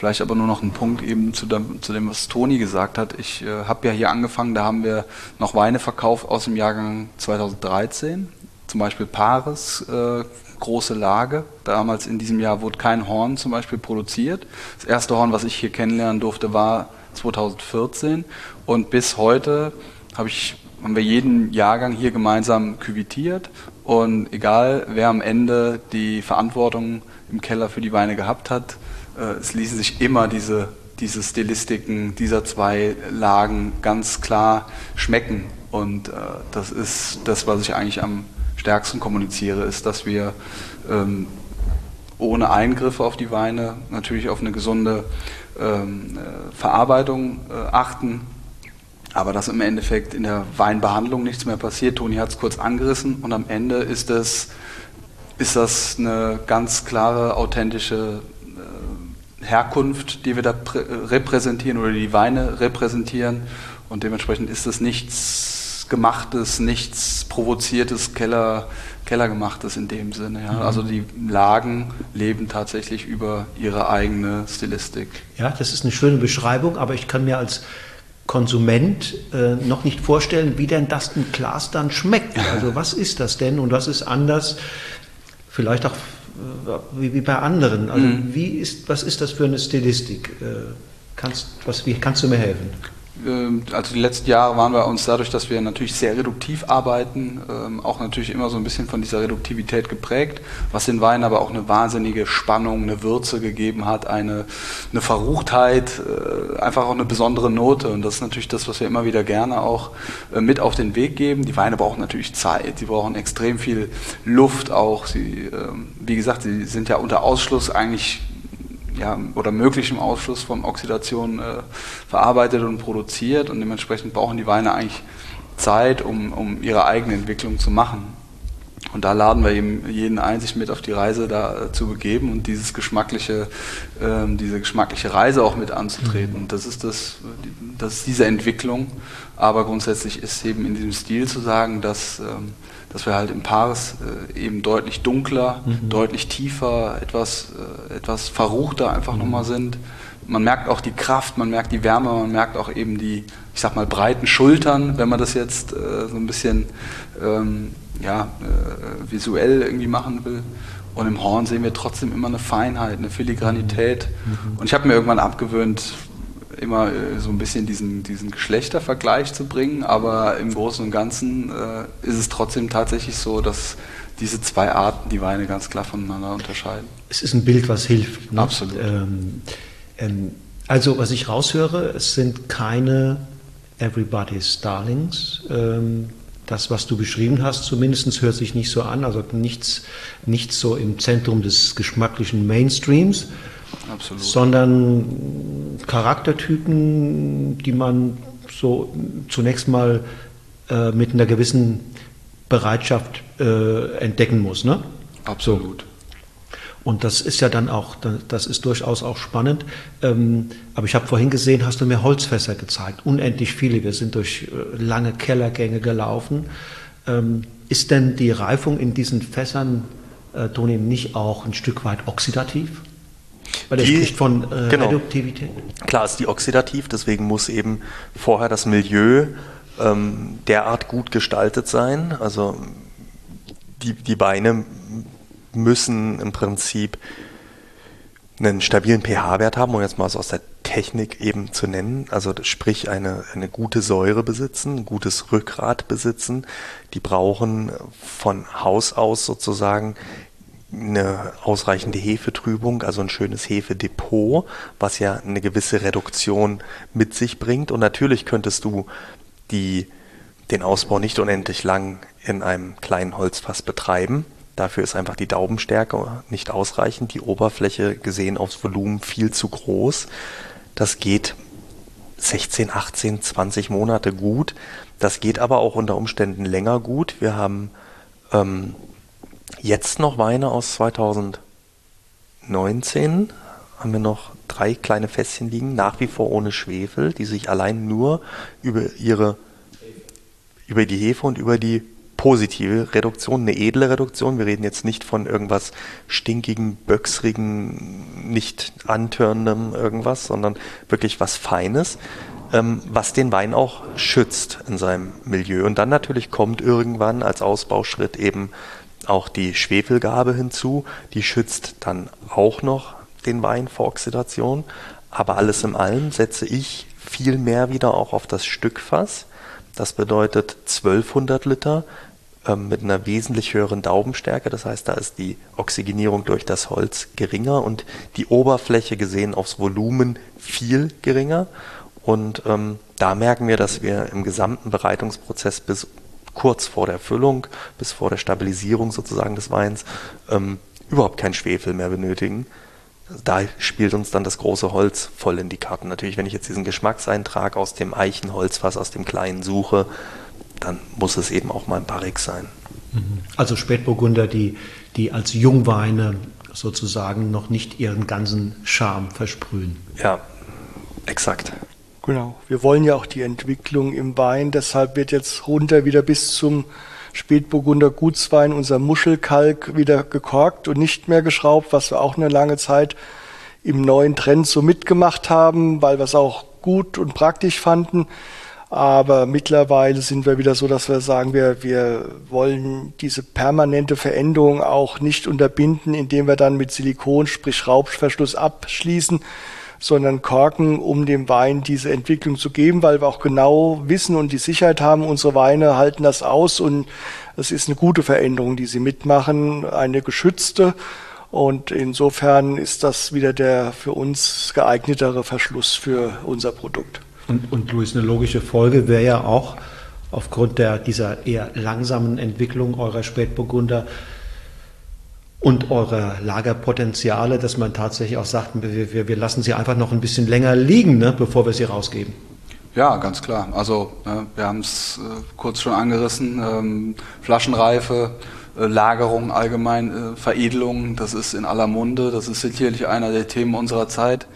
Vielleicht aber nur noch ein Punkt eben zu dem, zu dem was Toni gesagt hat. Ich äh, habe ja hier angefangen, da haben wir noch Weine verkauft aus dem Jahrgang 2013. Zum Beispiel Paris, äh, große Lage. Damals in diesem Jahr wurde kein Horn zum Beispiel produziert. Das erste Horn, was ich hier kennenlernen durfte, war 2014 und bis heute habe ich, haben wir jeden Jahrgang hier gemeinsam küvitiert und egal wer am Ende die Verantwortung im Keller für die Weine gehabt hat, es ließen sich immer diese, diese Stilistiken dieser zwei Lagen ganz klar schmecken. Und äh, das ist das, was ich eigentlich am stärksten kommuniziere, ist, dass wir ähm, ohne Eingriffe auf die Weine natürlich auf eine gesunde ähm, äh, Verarbeitung äh, achten, aber dass im Endeffekt in der Weinbehandlung nichts mehr passiert. Toni hat es kurz angerissen. Und am Ende ist das, ist das eine ganz klare, authentische äh, Herkunft, die wir da repräsentieren oder die Weine repräsentieren und dementsprechend ist das nichts gemachtes, nichts provoziertes, Keller, Kellergemachtes in dem Sinne. Ja. Mhm. Also die Lagen leben tatsächlich über ihre eigene Stilistik. Ja, das ist eine schöne Beschreibung, aber ich kann mir als Konsument äh, noch nicht vorstellen, wie denn das im Glas dann schmeckt. Also was ist das denn und was ist anders? Vielleicht auch wie, wie, bei anderen. Also mhm. wie ist, was ist das für eine Stilistik? Äh, kannst, was, wie kannst du mir helfen? Ähm, also die letzten Jahre waren wir uns dadurch, dass wir natürlich sehr reduktiv arbeiten, ähm, auch natürlich immer so ein bisschen von dieser Reduktivität geprägt, was den Wein aber auch eine wahnsinnige Spannung, eine Würze gegeben hat, eine, eine Verruchtheit, äh, einfach auch eine besondere Note. Und das ist natürlich das, was wir immer wieder gerne auch äh, mit auf den Weg geben. Die Weine brauchen natürlich Zeit, sie brauchen extrem viel Luft auch. Sie, ähm, wie gesagt, sie sind ja unter Ausschluss eigentlich ja, oder möglichem Ausschluss von Oxidation äh, verarbeitet und produziert und dementsprechend brauchen die Weine eigentlich Zeit, um, um ihre eigene Entwicklung zu machen. Und da laden wir eben jeden einzig mit auf die Reise da äh, zu begeben und dieses geschmackliche, äh, diese geschmackliche Reise auch mit anzutreten. Mhm. Das ist das, das ist diese Entwicklung. Aber grundsätzlich ist eben in diesem Stil zu sagen, dass ähm, dass wir halt im Paris äh, eben deutlich dunkler, mhm. deutlich tiefer, etwas, äh, etwas verruchter einfach mhm. nochmal sind. Man merkt auch die Kraft, man merkt die Wärme, man merkt auch eben die, ich sag mal, breiten Schultern, wenn man das jetzt äh, so ein bisschen ähm, ja, äh, visuell irgendwie machen will. Und im Horn sehen wir trotzdem immer eine Feinheit, eine Filigranität. Mhm. Und ich habe mir irgendwann abgewöhnt, immer äh, so ein bisschen diesen, diesen Geschlechtervergleich zu bringen, aber im Großen und Ganzen äh, ist es trotzdem tatsächlich so, dass diese zwei Arten die Weine ganz klar voneinander unterscheiden. Es ist ein Bild, was hilft. Ne? Absolut. Ähm, ähm, also, was ich raushöre, es sind keine Everybody's Darlings. Ähm, das, was du beschrieben hast, zumindest hört sich nicht so an, also nichts, nichts so im Zentrum des geschmacklichen Mainstreams, Absolut. sondern Charaktertypen, die man so zunächst mal äh, mit einer gewissen Bereitschaft äh, entdecken muss. Ne? Absolut. So. Und das ist ja dann auch, das ist durchaus auch spannend. Ähm, aber ich habe vorhin gesehen, hast du mir Holzfässer gezeigt. Unendlich viele. Wir sind durch äh, lange Kellergänge gelaufen. Ähm, ist denn die Reifung in diesen Fässern, äh, Toni, nicht auch ein Stück weit oxidativ? Weil er spricht von äh, genau. Reduktivität. Klar ist die oxidativ, deswegen muss eben vorher das Milieu ähm, derart gut gestaltet sein. Also die, die Beine müssen im Prinzip einen stabilen pH-Wert haben, um jetzt mal so aus der Technik eben zu nennen. Also sprich eine, eine gute Säure besitzen, ein gutes Rückgrat besitzen. Die brauchen von Haus aus sozusagen eine ausreichende Hefetrübung, also ein schönes Hefedepot, was ja eine gewisse Reduktion mit sich bringt. Und natürlich könntest du die, den Ausbau nicht unendlich lang in einem kleinen Holzfass betreiben. Dafür ist einfach die Daumenstärke nicht ausreichend, die Oberfläche gesehen aufs Volumen viel zu groß. Das geht 16, 18, 20 Monate gut. Das geht aber auch unter Umständen länger gut. Wir haben ähm, jetzt noch Weine aus 2019, haben wir noch drei kleine Fässchen liegen, nach wie vor ohne Schwefel, die sich allein nur über ihre über die Hefe und über die positive Reduktion, eine edle Reduktion. Wir reden jetzt nicht von irgendwas stinkigen, böcksrigen, nicht antörendem irgendwas, sondern wirklich was Feines, ähm, was den Wein auch schützt in seinem Milieu. Und dann natürlich kommt irgendwann als Ausbauschritt eben auch die Schwefelgabe hinzu. Die schützt dann auch noch den Wein vor Oxidation. Aber alles in allem setze ich viel mehr wieder auch auf das Stückfass. Das bedeutet 1200 Liter ähm, mit einer wesentlich höheren Daubenstärke. Das heißt, da ist die Oxygenierung durch das Holz geringer und die Oberfläche gesehen aufs Volumen viel geringer. Und ähm, da merken wir, dass wir im gesamten Bereitungsprozess bis kurz vor der Füllung, bis vor der Stabilisierung sozusagen des Weins, ähm, überhaupt kein Schwefel mehr benötigen da spielt uns dann das große Holz voll in die Karten. Natürlich, wenn ich jetzt diesen Geschmackseintrag aus dem Eichenholzfass, aus dem kleinen suche, dann muss es eben auch mal ein Barrique sein. Mhm. Also Spätburgunder, die, die als Jungweine sozusagen noch nicht ihren ganzen Charme versprühen. Ja, exakt. Genau. Wir wollen ja auch die Entwicklung im Wein, deshalb wird jetzt runter wieder bis zum Spätburgunder Gutswein, unser Muschelkalk, wieder gekorkt und nicht mehr geschraubt, was wir auch eine lange Zeit im neuen Trend so mitgemacht haben, weil wir es auch gut und praktisch fanden. Aber mittlerweile sind wir wieder so, dass wir sagen, wir, wir wollen diese permanente Veränderung auch nicht unterbinden, indem wir dann mit Silikon, sprich Schraubverschluss abschließen, sondern Korken, um dem Wein diese Entwicklung zu geben, weil wir auch genau wissen und die Sicherheit haben, unsere Weine halten das aus und es ist eine gute Veränderung, die sie mitmachen, eine geschützte. Und insofern ist das wieder der für uns geeignetere Verschluss für unser Produkt. Und, und Luis, eine logische Folge wäre ja auch aufgrund der, dieser eher langsamen Entwicklung eurer Spätburgunder, und eure Lagerpotenziale, dass man tatsächlich auch sagt, wir, wir, wir lassen sie einfach noch ein bisschen länger liegen, ne, bevor wir sie rausgeben. Ja, ganz klar. Also äh, wir haben es äh, kurz schon angerissen. Ähm, Flaschenreife, äh, Lagerung allgemein, äh, Veredelung, das ist in aller Munde. Das ist sicherlich einer der Themen unserer Zeit.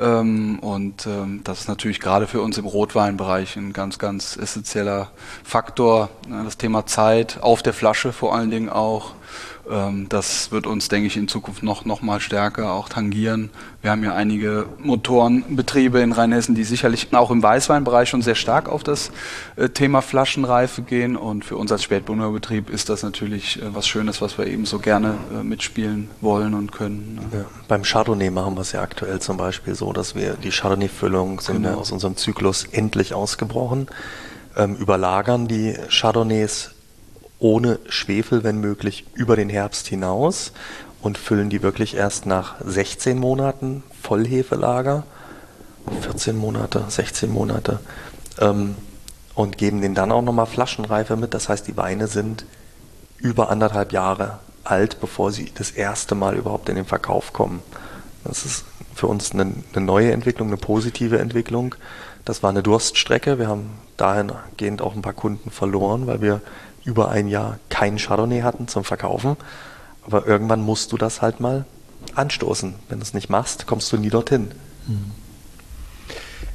Ähm, und ähm, das ist natürlich gerade für uns im Rotweinbereich ein ganz, ganz essentieller Faktor. Ne, das Thema Zeit auf der Flasche vor allen Dingen auch. Ähm, das wird uns, denke ich, in Zukunft noch, noch mal stärker auch tangieren. Wir haben ja einige Motorenbetriebe in Rheinhessen, die sicherlich auch im Weißweinbereich schon sehr stark auf das äh, Thema Flaschenreife gehen. Und für uns als Spätburgunder ist das natürlich äh, was Schönes, was wir eben so gerne äh, mitspielen wollen und können. Ne? Ja. Beim Chardonnay machen wir es ja aktuell zum Beispiel so, dass wir die Chardonnay-Füllung sind genau. aus unserem Zyklus endlich ausgebrochen, ähm, überlagern die Chardonnays ohne Schwefel, wenn möglich, über den Herbst hinaus und füllen die wirklich erst nach 16 Monaten Vollhefelager, 14 Monate, 16 Monate, ähm, und geben denen dann auch nochmal Flaschenreife mit. Das heißt, die Weine sind über anderthalb Jahre alt, bevor sie das erste Mal überhaupt in den Verkauf kommen. Das ist für uns eine, eine neue Entwicklung, eine positive Entwicklung. Das war eine Durststrecke. Wir haben dahingehend auch ein paar Kunden verloren, weil wir über ein Jahr keinen Chardonnay hatten zum Verkaufen. Aber irgendwann musst du das halt mal anstoßen. Wenn du es nicht machst, kommst du nie dorthin. Mhm.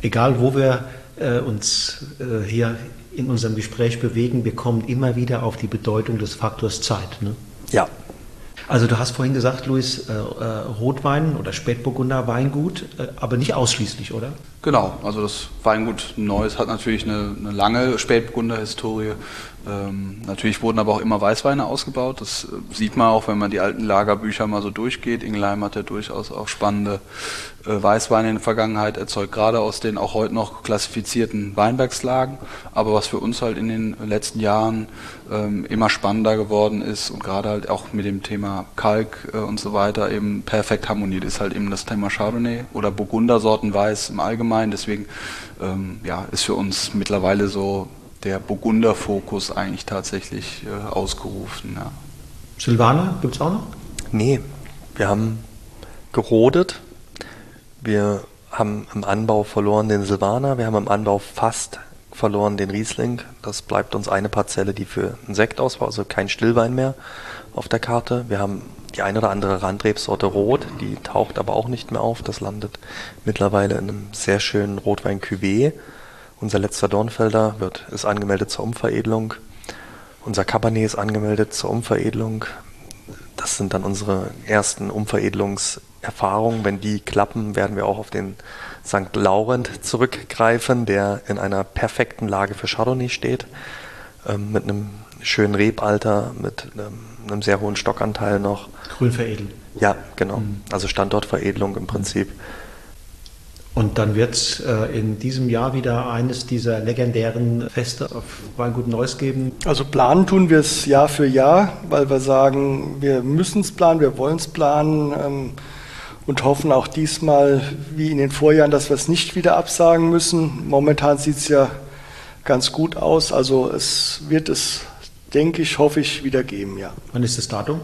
Egal, wo wir äh, uns äh, hier in unserem Gespräch bewegen, wir kommen immer wieder auf die Bedeutung des Faktors Zeit. Ne? Ja. Also du hast vorhin gesagt, Luis, äh, äh Rotwein oder Spätburgunder Weingut, äh, aber nicht ausschließlich, oder? Genau, also das Weingut Neues hat natürlich eine, eine lange Spätburgunder-Historie. Ähm, natürlich wurden aber auch immer Weißweine ausgebaut. Das äh, sieht man auch, wenn man die alten Lagerbücher mal so durchgeht. Ingelheim hat ja durchaus auch spannende äh, Weißweine in der Vergangenheit erzeugt, gerade aus den auch heute noch klassifizierten Weinbergslagen. Aber was für uns halt in den letzten Jahren ähm, immer spannender geworden ist und gerade halt auch mit dem Thema Kalk äh, und so weiter eben perfekt harmoniert, ist halt eben das Thema Chardonnay oder Burgundersorten Weiß im Allgemeinen. Deswegen ähm, ja, ist für uns mittlerweile so der Burgunder-Fokus eigentlich tatsächlich äh, ausgerufen. Ja. Silvaner gibt es auch noch? Nee, wir haben gerodet. Wir haben im Anbau verloren den Silvaner. Wir haben im Anbau fast verloren den Riesling. Das bleibt uns eine Parzelle, die für einen Sekt ausbaut, also kein Stillwein mehr auf der Karte. Wir haben die eine oder andere Randrebsorte Rot, die taucht aber auch nicht mehr auf. Das landet mittlerweile in einem sehr schönen Rotwein Cuvée. Unser letzter Dornfelder wird, ist angemeldet zur Umveredelung. Unser Cabernet ist angemeldet zur Umveredelung. Das sind dann unsere ersten Umveredelungserfahrungen. Wenn die klappen, werden wir auch auf den St. Laurent zurückgreifen, der in einer perfekten Lage für Chardonnay steht. Ähm, mit einem schönen Rebalter, mit einem, einem, sehr hohen Stockanteil noch. Grün veredeln. Ja, genau. Mhm. Also Standortveredelung im Prinzip. Und dann wird es äh, in diesem Jahr wieder eines dieser legendären Feste auf Weingut Neuss geben. Also planen tun wir es Jahr für Jahr, weil wir sagen, wir müssen es planen, wir wollen es planen ähm, und hoffen auch diesmal, wie in den Vorjahren, dass wir es nicht wieder absagen müssen. Momentan sieht es ja ganz gut aus. Also es wird es, denke ich, hoffe ich, wieder geben, ja. Wann ist das Datum?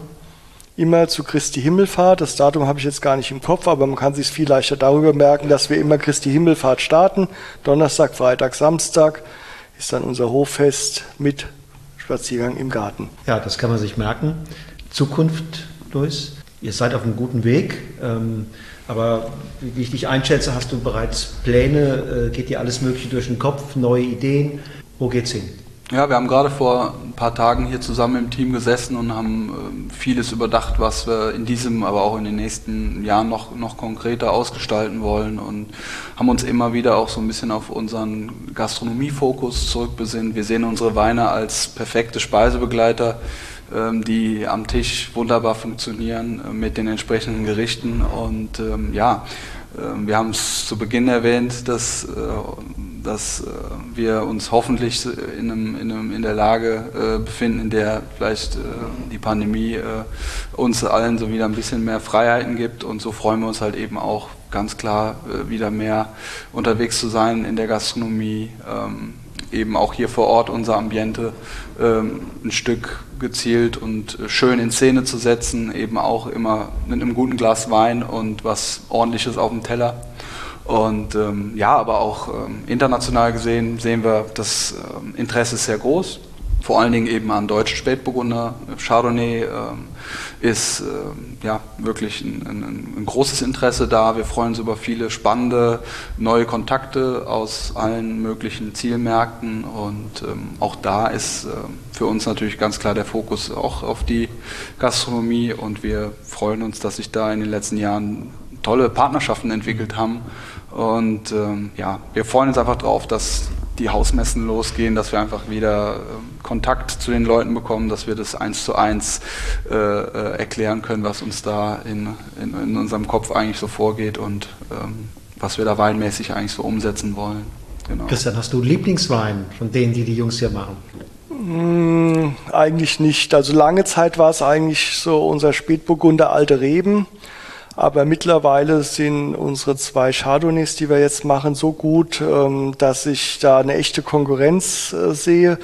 Immer zu Christi Himmelfahrt. Das Datum habe ich jetzt gar nicht im Kopf, aber man kann sich viel leichter darüber merken, dass wir immer Christi Himmelfahrt starten. Donnerstag, Freitag, Samstag ist dann unser Hoffest mit Spaziergang im Garten. Ja, das kann man sich merken. Zukunft, Luis, ihr seid auf einem guten Weg. Ähm, aber wie ich dich einschätze, hast du bereits Pläne, äh, geht dir alles Mögliche durch den Kopf, neue Ideen? Wo geht's hin? Ja, wir haben gerade vor ein paar Tagen hier zusammen im Team gesessen und haben äh, vieles überdacht, was wir in diesem, aber auch in den nächsten Jahren noch, noch konkreter ausgestalten wollen und haben uns immer wieder auch so ein bisschen auf unseren Gastronomiefokus zurückbesinnt. Wir sehen unsere Weine als perfekte Speisebegleiter, ähm, die am Tisch wunderbar funktionieren äh, mit den entsprechenden Gerichten und ähm, ja, ähm, wir haben es zu Beginn erwähnt, dass, äh, dass äh, wir uns hoffentlich in, einem, in, einem, in der Lage äh, befinden, in der vielleicht die Pandemie uns allen so wieder ein bisschen mehr Freiheiten gibt. Und so freuen wir uns halt eben auch ganz klar wieder mehr unterwegs zu sein in der Gastronomie, ähm, eben auch hier vor Ort unser Ambiente ähm, ein Stück gezielt und schön in Szene zu setzen, eben auch immer mit einem guten Glas Wein und was ordentliches auf dem Teller. Und ähm, ja, aber auch ähm, international gesehen sehen wir, das ähm, Interesse ist sehr groß vor allen Dingen eben an deutschen Spätburgunder. Chardonnay ähm, ist ähm, ja wirklich ein, ein, ein, großes Interesse da. Wir freuen uns über viele spannende neue Kontakte aus allen möglichen Zielmärkten und ähm, auch da ist für uns natürlich ganz klar der Fokus auch auf die Gastronomie und wir freuen uns, dass sich da in den letzten Jahren tolle Partnerschaften entwickelt haben und ähm, ja, wir freuen uns einfach darauf, dass die Hausmessen losgehen, dass wir einfach wieder äh, Kontakt zu den Leuten bekommen, dass wir das eins zu eins äh, äh, erklären können, was uns da in, in, in, unserem Kopf eigentlich so vorgeht und ähm, was wir da weinmäßig eigentlich so umsetzen wollen. Genau. Christian, hast du Lieblingswein von denen, die die Jungs hier machen? Mm, eigentlich nicht. Also lange Zeit war es eigentlich so unser Spätburgunder Alte Reben. Aber mittlerweile sind unsere zwei Chardonnays, die wir jetzt machen, so gut, ähm, dass ich da eine echte Konkurrenz äh, sehe.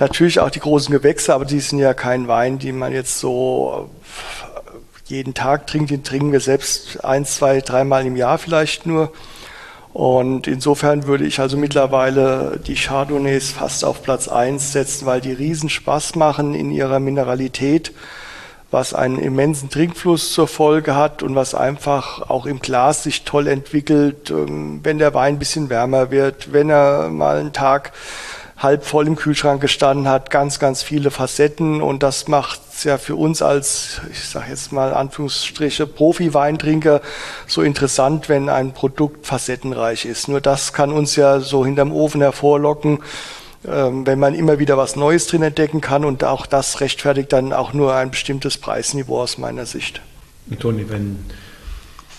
Natürlich auch die großen Gewächse, aber die sind ja kein Wein, die man jetzt so äh, jeden Tag trinkt. Den trinken wir selbst ein, zwei, dreimal im Jahr vielleicht nur. Und insofern würde ich also mittlerweile die Chardonnays fast auf Platz eins setzen, weil die riesen Spaß machen in ihrer Mineralität was einen immensen Trinkfluss zur Folge hat und was einfach auch im Glas sich toll entwickelt, ähm, wenn der Wein ein bisschen wärmer wird, wenn er mal einen Tag halb voll im Kühlschrank gestanden hat, ganz, ganz viele Facetten. Und das macht es ja für uns als, ich sage jetzt mal Anführungsstriche, Profi-Weintrinker so interessant, wenn ein Produkt facettenreich ist. Nur das kann uns ja so hinterm Ofen hervorlocken wenn man immer wieder was Neues drin entdecken kann und auch das rechtfertigt dann auch nur ein bestimmtes Preisniveau aus meiner Sicht. Toni, wenn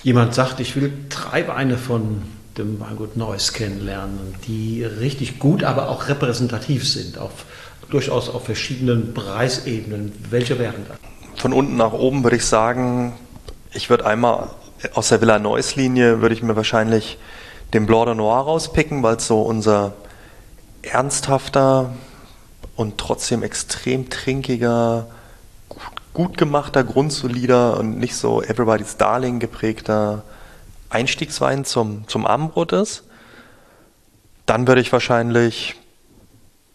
jemand sagt, ich will drei Weine von dem Weingut Neuss kennenlernen, die richtig gut, aber auch repräsentativ sind, auf, durchaus auf verschiedenen Preisebenen, welche wären das? Von unten nach oben würde ich sagen, ich würde einmal aus der Villa Neuss Linie würde ich mir wahrscheinlich den Blanc de Noir rauspicken, weil es so unser ernsthafter und trotzdem extrem trinkiger, gut gemachter, grundsolider und nicht so Everybody's Darling geprägter Einstiegswein zum, zum Abendbrot ist. Dann würde ich wahrscheinlich,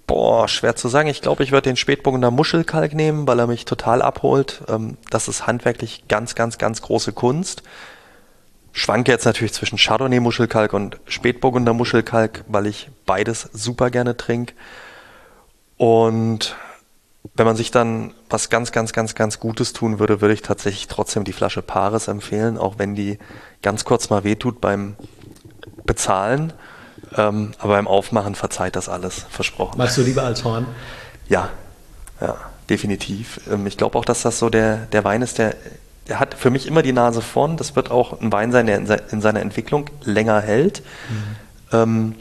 boah, schwer zu sagen, ich glaube, ich würde den Spätburgunder Muschelkalk nehmen, weil er mich total abholt. Ähm, das ist handwerklich ganz, ganz, ganz große Kunst schwanke jetzt natürlich zwischen Chardonnay-Muschelkalk und Spätburgunder Muschelkalk, weil ich beides super gerne trinke. Und wenn man sich dann was ganz, ganz, ganz, ganz Gutes tun würde, würde ich tatsächlich trotzdem die Flasche Paris empfehlen, auch wenn die ganz kurz mal wehtut beim Bezahlen. Ähm, aber beim Aufmachen verzeiht das alles, versprochen. Magst du lieber als Horn? Ja, ja, definitiv. Ähm, ich glaube auch, dass das so der, der Wein ist, der der hat für mich immer die Nase vorn. Das wird auch ein Wein sein, der in, seiner Entwicklung länger hält. Mhm. Ähm,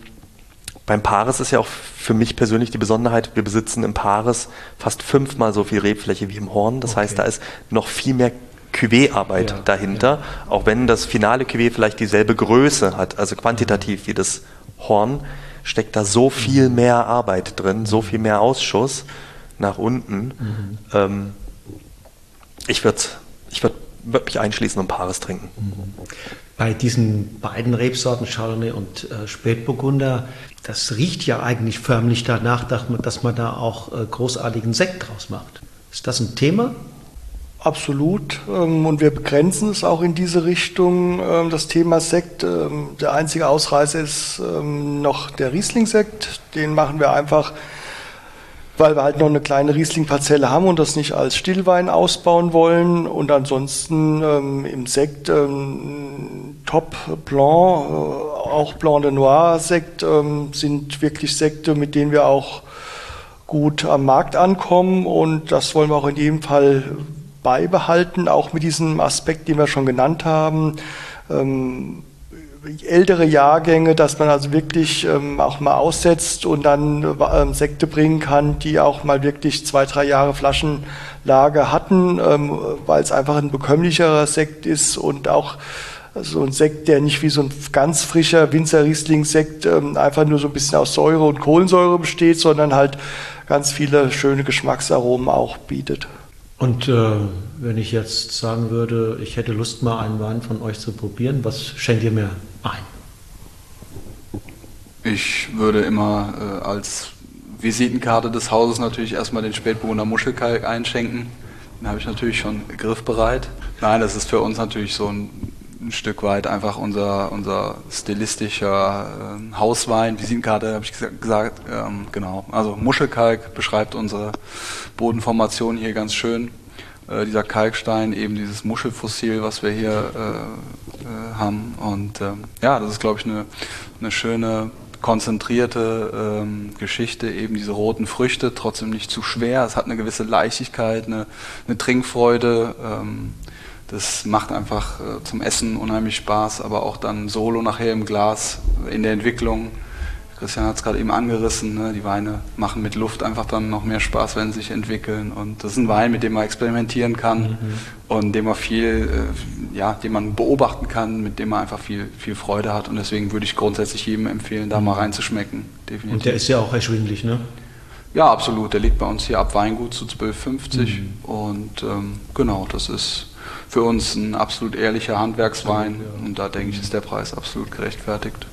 beim Paris ist ja auch für mich persönlich die Besonderheit, wir besitzen im Paris fast fünfmal so viel Rebfläche wie im Horn. Das okay. heißt, da ist noch viel mehr Cuvée-Arbeit ja, dahinter, ja. auch wenn das finale Cuvée vielleicht dieselbe Größe hat, also quantitativ wie das Horn, steckt da so viel mhm. mehr Arbeit drin, so viel mehr Ausschuss nach unten. Mhm. Ähm, ich würde ich würde würd mich einschließen und Paris trinken. Bei diesen beiden Rebsorten, Chardonnay und äh, Spätburgunder, das riecht ja eigentlich förmlich danach, dass man, da auch äh, großartigen Sekt draus macht. Ist das ein Thema? Absolut. Ähm, und wir begrenzen es auch in diese Richtung. Ähm, das Thema Sekt, ähm, der einzige Ausreißer ist noch der Riesling-Sekt. Den machen wir einfach weil wir halt noch eine kleine Riesling-Parzelle haben und das nicht als Stillwein ausbauen wollen. Und ansonsten ähm, im Sekt ähm, Top Blanc, äh, auch Blanc de Noir Sekt ähm, sind wirklich Sekte, mit denen wir auch gut am Markt ankommen und das wollen wir auch in jedem Fall beibehalten, auch mit diesem Aspekt, den wir schon genannt haben. Ähm, ältere Jahrgänge, dass man also wirklich ähm, auch mal aussetzt und dann ähm, Sekte bringen kann, die auch mal wirklich zwei, drei Jahre Flaschenlage hatten, ähm, weil es einfach ein bekömmlicherer Sekt ist und auch so ein Sekt, der nicht wie so ein ganz frischer Winzer-Riesling-Sekt ähm, einfach nur so ein bisschen aus Säure und Kohlensäure besteht, sondern halt ganz viele schöne Geschmacksaromen auch bietet. Und äh, wenn ich jetzt sagen würde, ich hätte Lust mal einen Wein von euch zu probieren, was schenkt ihr mir ein? Ich würde immer äh, als Visitenkarte des Hauses natürlich erstmal den Spätburgunder Muschelkalk einschenken. Den habe ich natürlich schon griffbereit. Nein, das ist für uns natürlich so ein, ein Stück weit einfach unser, unser stilistischer äh, Hauswein. Visitenkarte habe ich gesagt, ähm, genau. Also Muschelkalk beschreibt unsere Bodenformation hier ganz schön. Äh, dieser Kalkstein, eben dieses Muschelfossil, was wir hier äh, haben. Und ähm, ja, das ist, glaube ich, eine, eine schöne, konzentrierte ähm, Geschichte, eben diese roten Früchte, trotzdem nicht zu schwer. Es hat eine gewisse Leichtigkeit, eine, eine Trinkfreude. Ähm, das macht einfach äh, zum Essen unheimlich Spaß, aber auch dann solo nachher im Glas in der Entwicklung Christian hat es gerade eben angerissen, ne? die Weine machen mit Luft einfach dann noch mehr Spaß, wenn sie sich entwickeln. Und das ist ein Wein, mit dem man experimentieren kann mhm. und dem man viel, äh, ja, den man beobachten kann, mit dem man einfach viel, viel Freude hat. Und deswegen würde ich grundsätzlich jedem empfehlen, da mal mhm. reinzuschmecken. Definitiv. Und der ist ja auch erschwinglich, ne? Ja, absolut. Der liegt bei uns hier ab Weingut zu 12,50 mhm. und ähm, genau, das ist für uns ein absolut ehrlicher Handwerkswein ja. und da denke ich, ist der Preis absolut gerechtfertigt.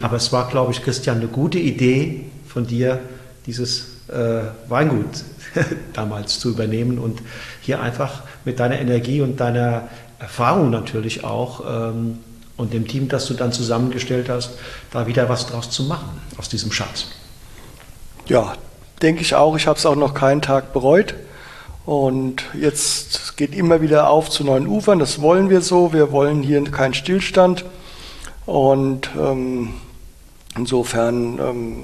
Aber es war, glaube ich, Christian, eine gute Idee von dir, dieses äh, Weingut damals zu übernehmen und hier einfach mit deiner Energie und deiner Erfahrung natürlich auch ähm, und dem Team, das du dann zusammengestellt hast, da wieder was draus zu machen aus diesem Schatz. Ja, denke ich auch. Ich habe es auch noch keinen Tag bereut. Und jetzt geht immer wieder auf zu neuen Ufern. Das wollen wir so. Wir wollen hier keinen Stillstand. Und ähm, insofern ähm,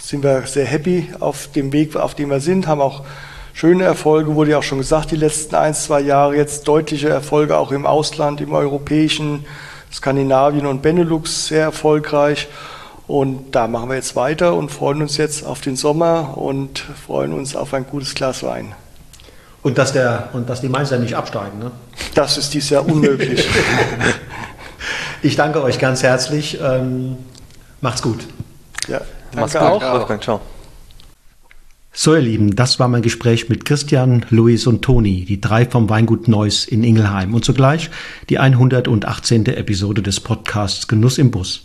sind wir sehr happy auf dem Weg, auf dem wir sind, haben auch schöne Erfolge, wurde ja auch schon gesagt, die letzten ein, zwei Jahre, jetzt deutliche Erfolge auch im Ausland, im europäischen, Skandinavien und Benelux sehr erfolgreich. Und da machen wir jetzt weiter und freuen uns jetzt auf den Sommer und freuen uns auf ein gutes Glas Wein. Und dass, der, und dass die Mainzer nicht absteigen, ne? Das ist dies Jahr unmöglich. ich danke euch ganz herzlich. Macht's gut. Ja, danke Mach's gut. auch. Wolfgang, ciao. So, ihr Lieben, das war mein Gespräch mit Christian, Luis und Toni, die drei vom Weingut Neuss in Ingelheim und zugleich die 118. Episode des Podcasts Genuss im Bus.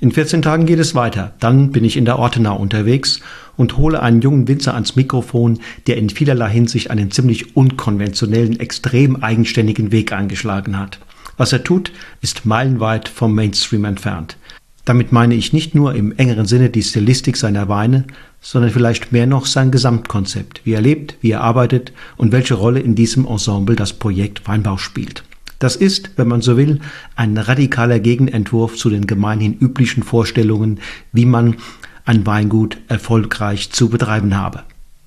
In 14 Tagen geht es weiter. Dann bin ich in der Ortenau unterwegs und hole einen jungen Winzer ans Mikrofon, der in vielerlei Hinsicht einen ziemlich unkonventionellen, extrem eigenständigen Weg eingeschlagen hat. Was er tut, ist meilenweit vom Mainstream entfernt. Damit meine ich nicht nur im engeren Sinne die Stilistik seiner Weine, sondern vielleicht mehr noch sein Gesamtkonzept, wie er lebt, wie er arbeitet und welche Rolle in diesem Ensemble das Projekt Weinbau spielt. Das ist, wenn man so will, ein radikaler Gegenentwurf zu den gemeinhin üblichen Vorstellungen, wie man ein Weingut erfolgreich zu betreiben habe.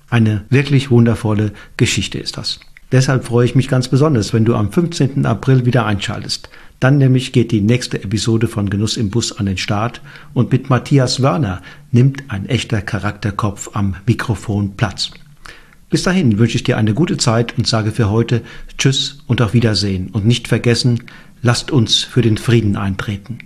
Eine wirklich wundervolle Geschichte ist das. Deshalb freue ich mich ganz besonders, wenn du am 15. April wieder einschaltest. Dann nämlich geht die nächste Episode von Genuss im Bus an den Start und mit Matthias Wörner nimmt ein echter Charakterkopf am Mikrofon Platz. Bis dahin wünsche ich dir eine gute Zeit und sage für heute Tschüss und auf Wiedersehen. Und nicht vergessen, lasst uns für den Frieden eintreten.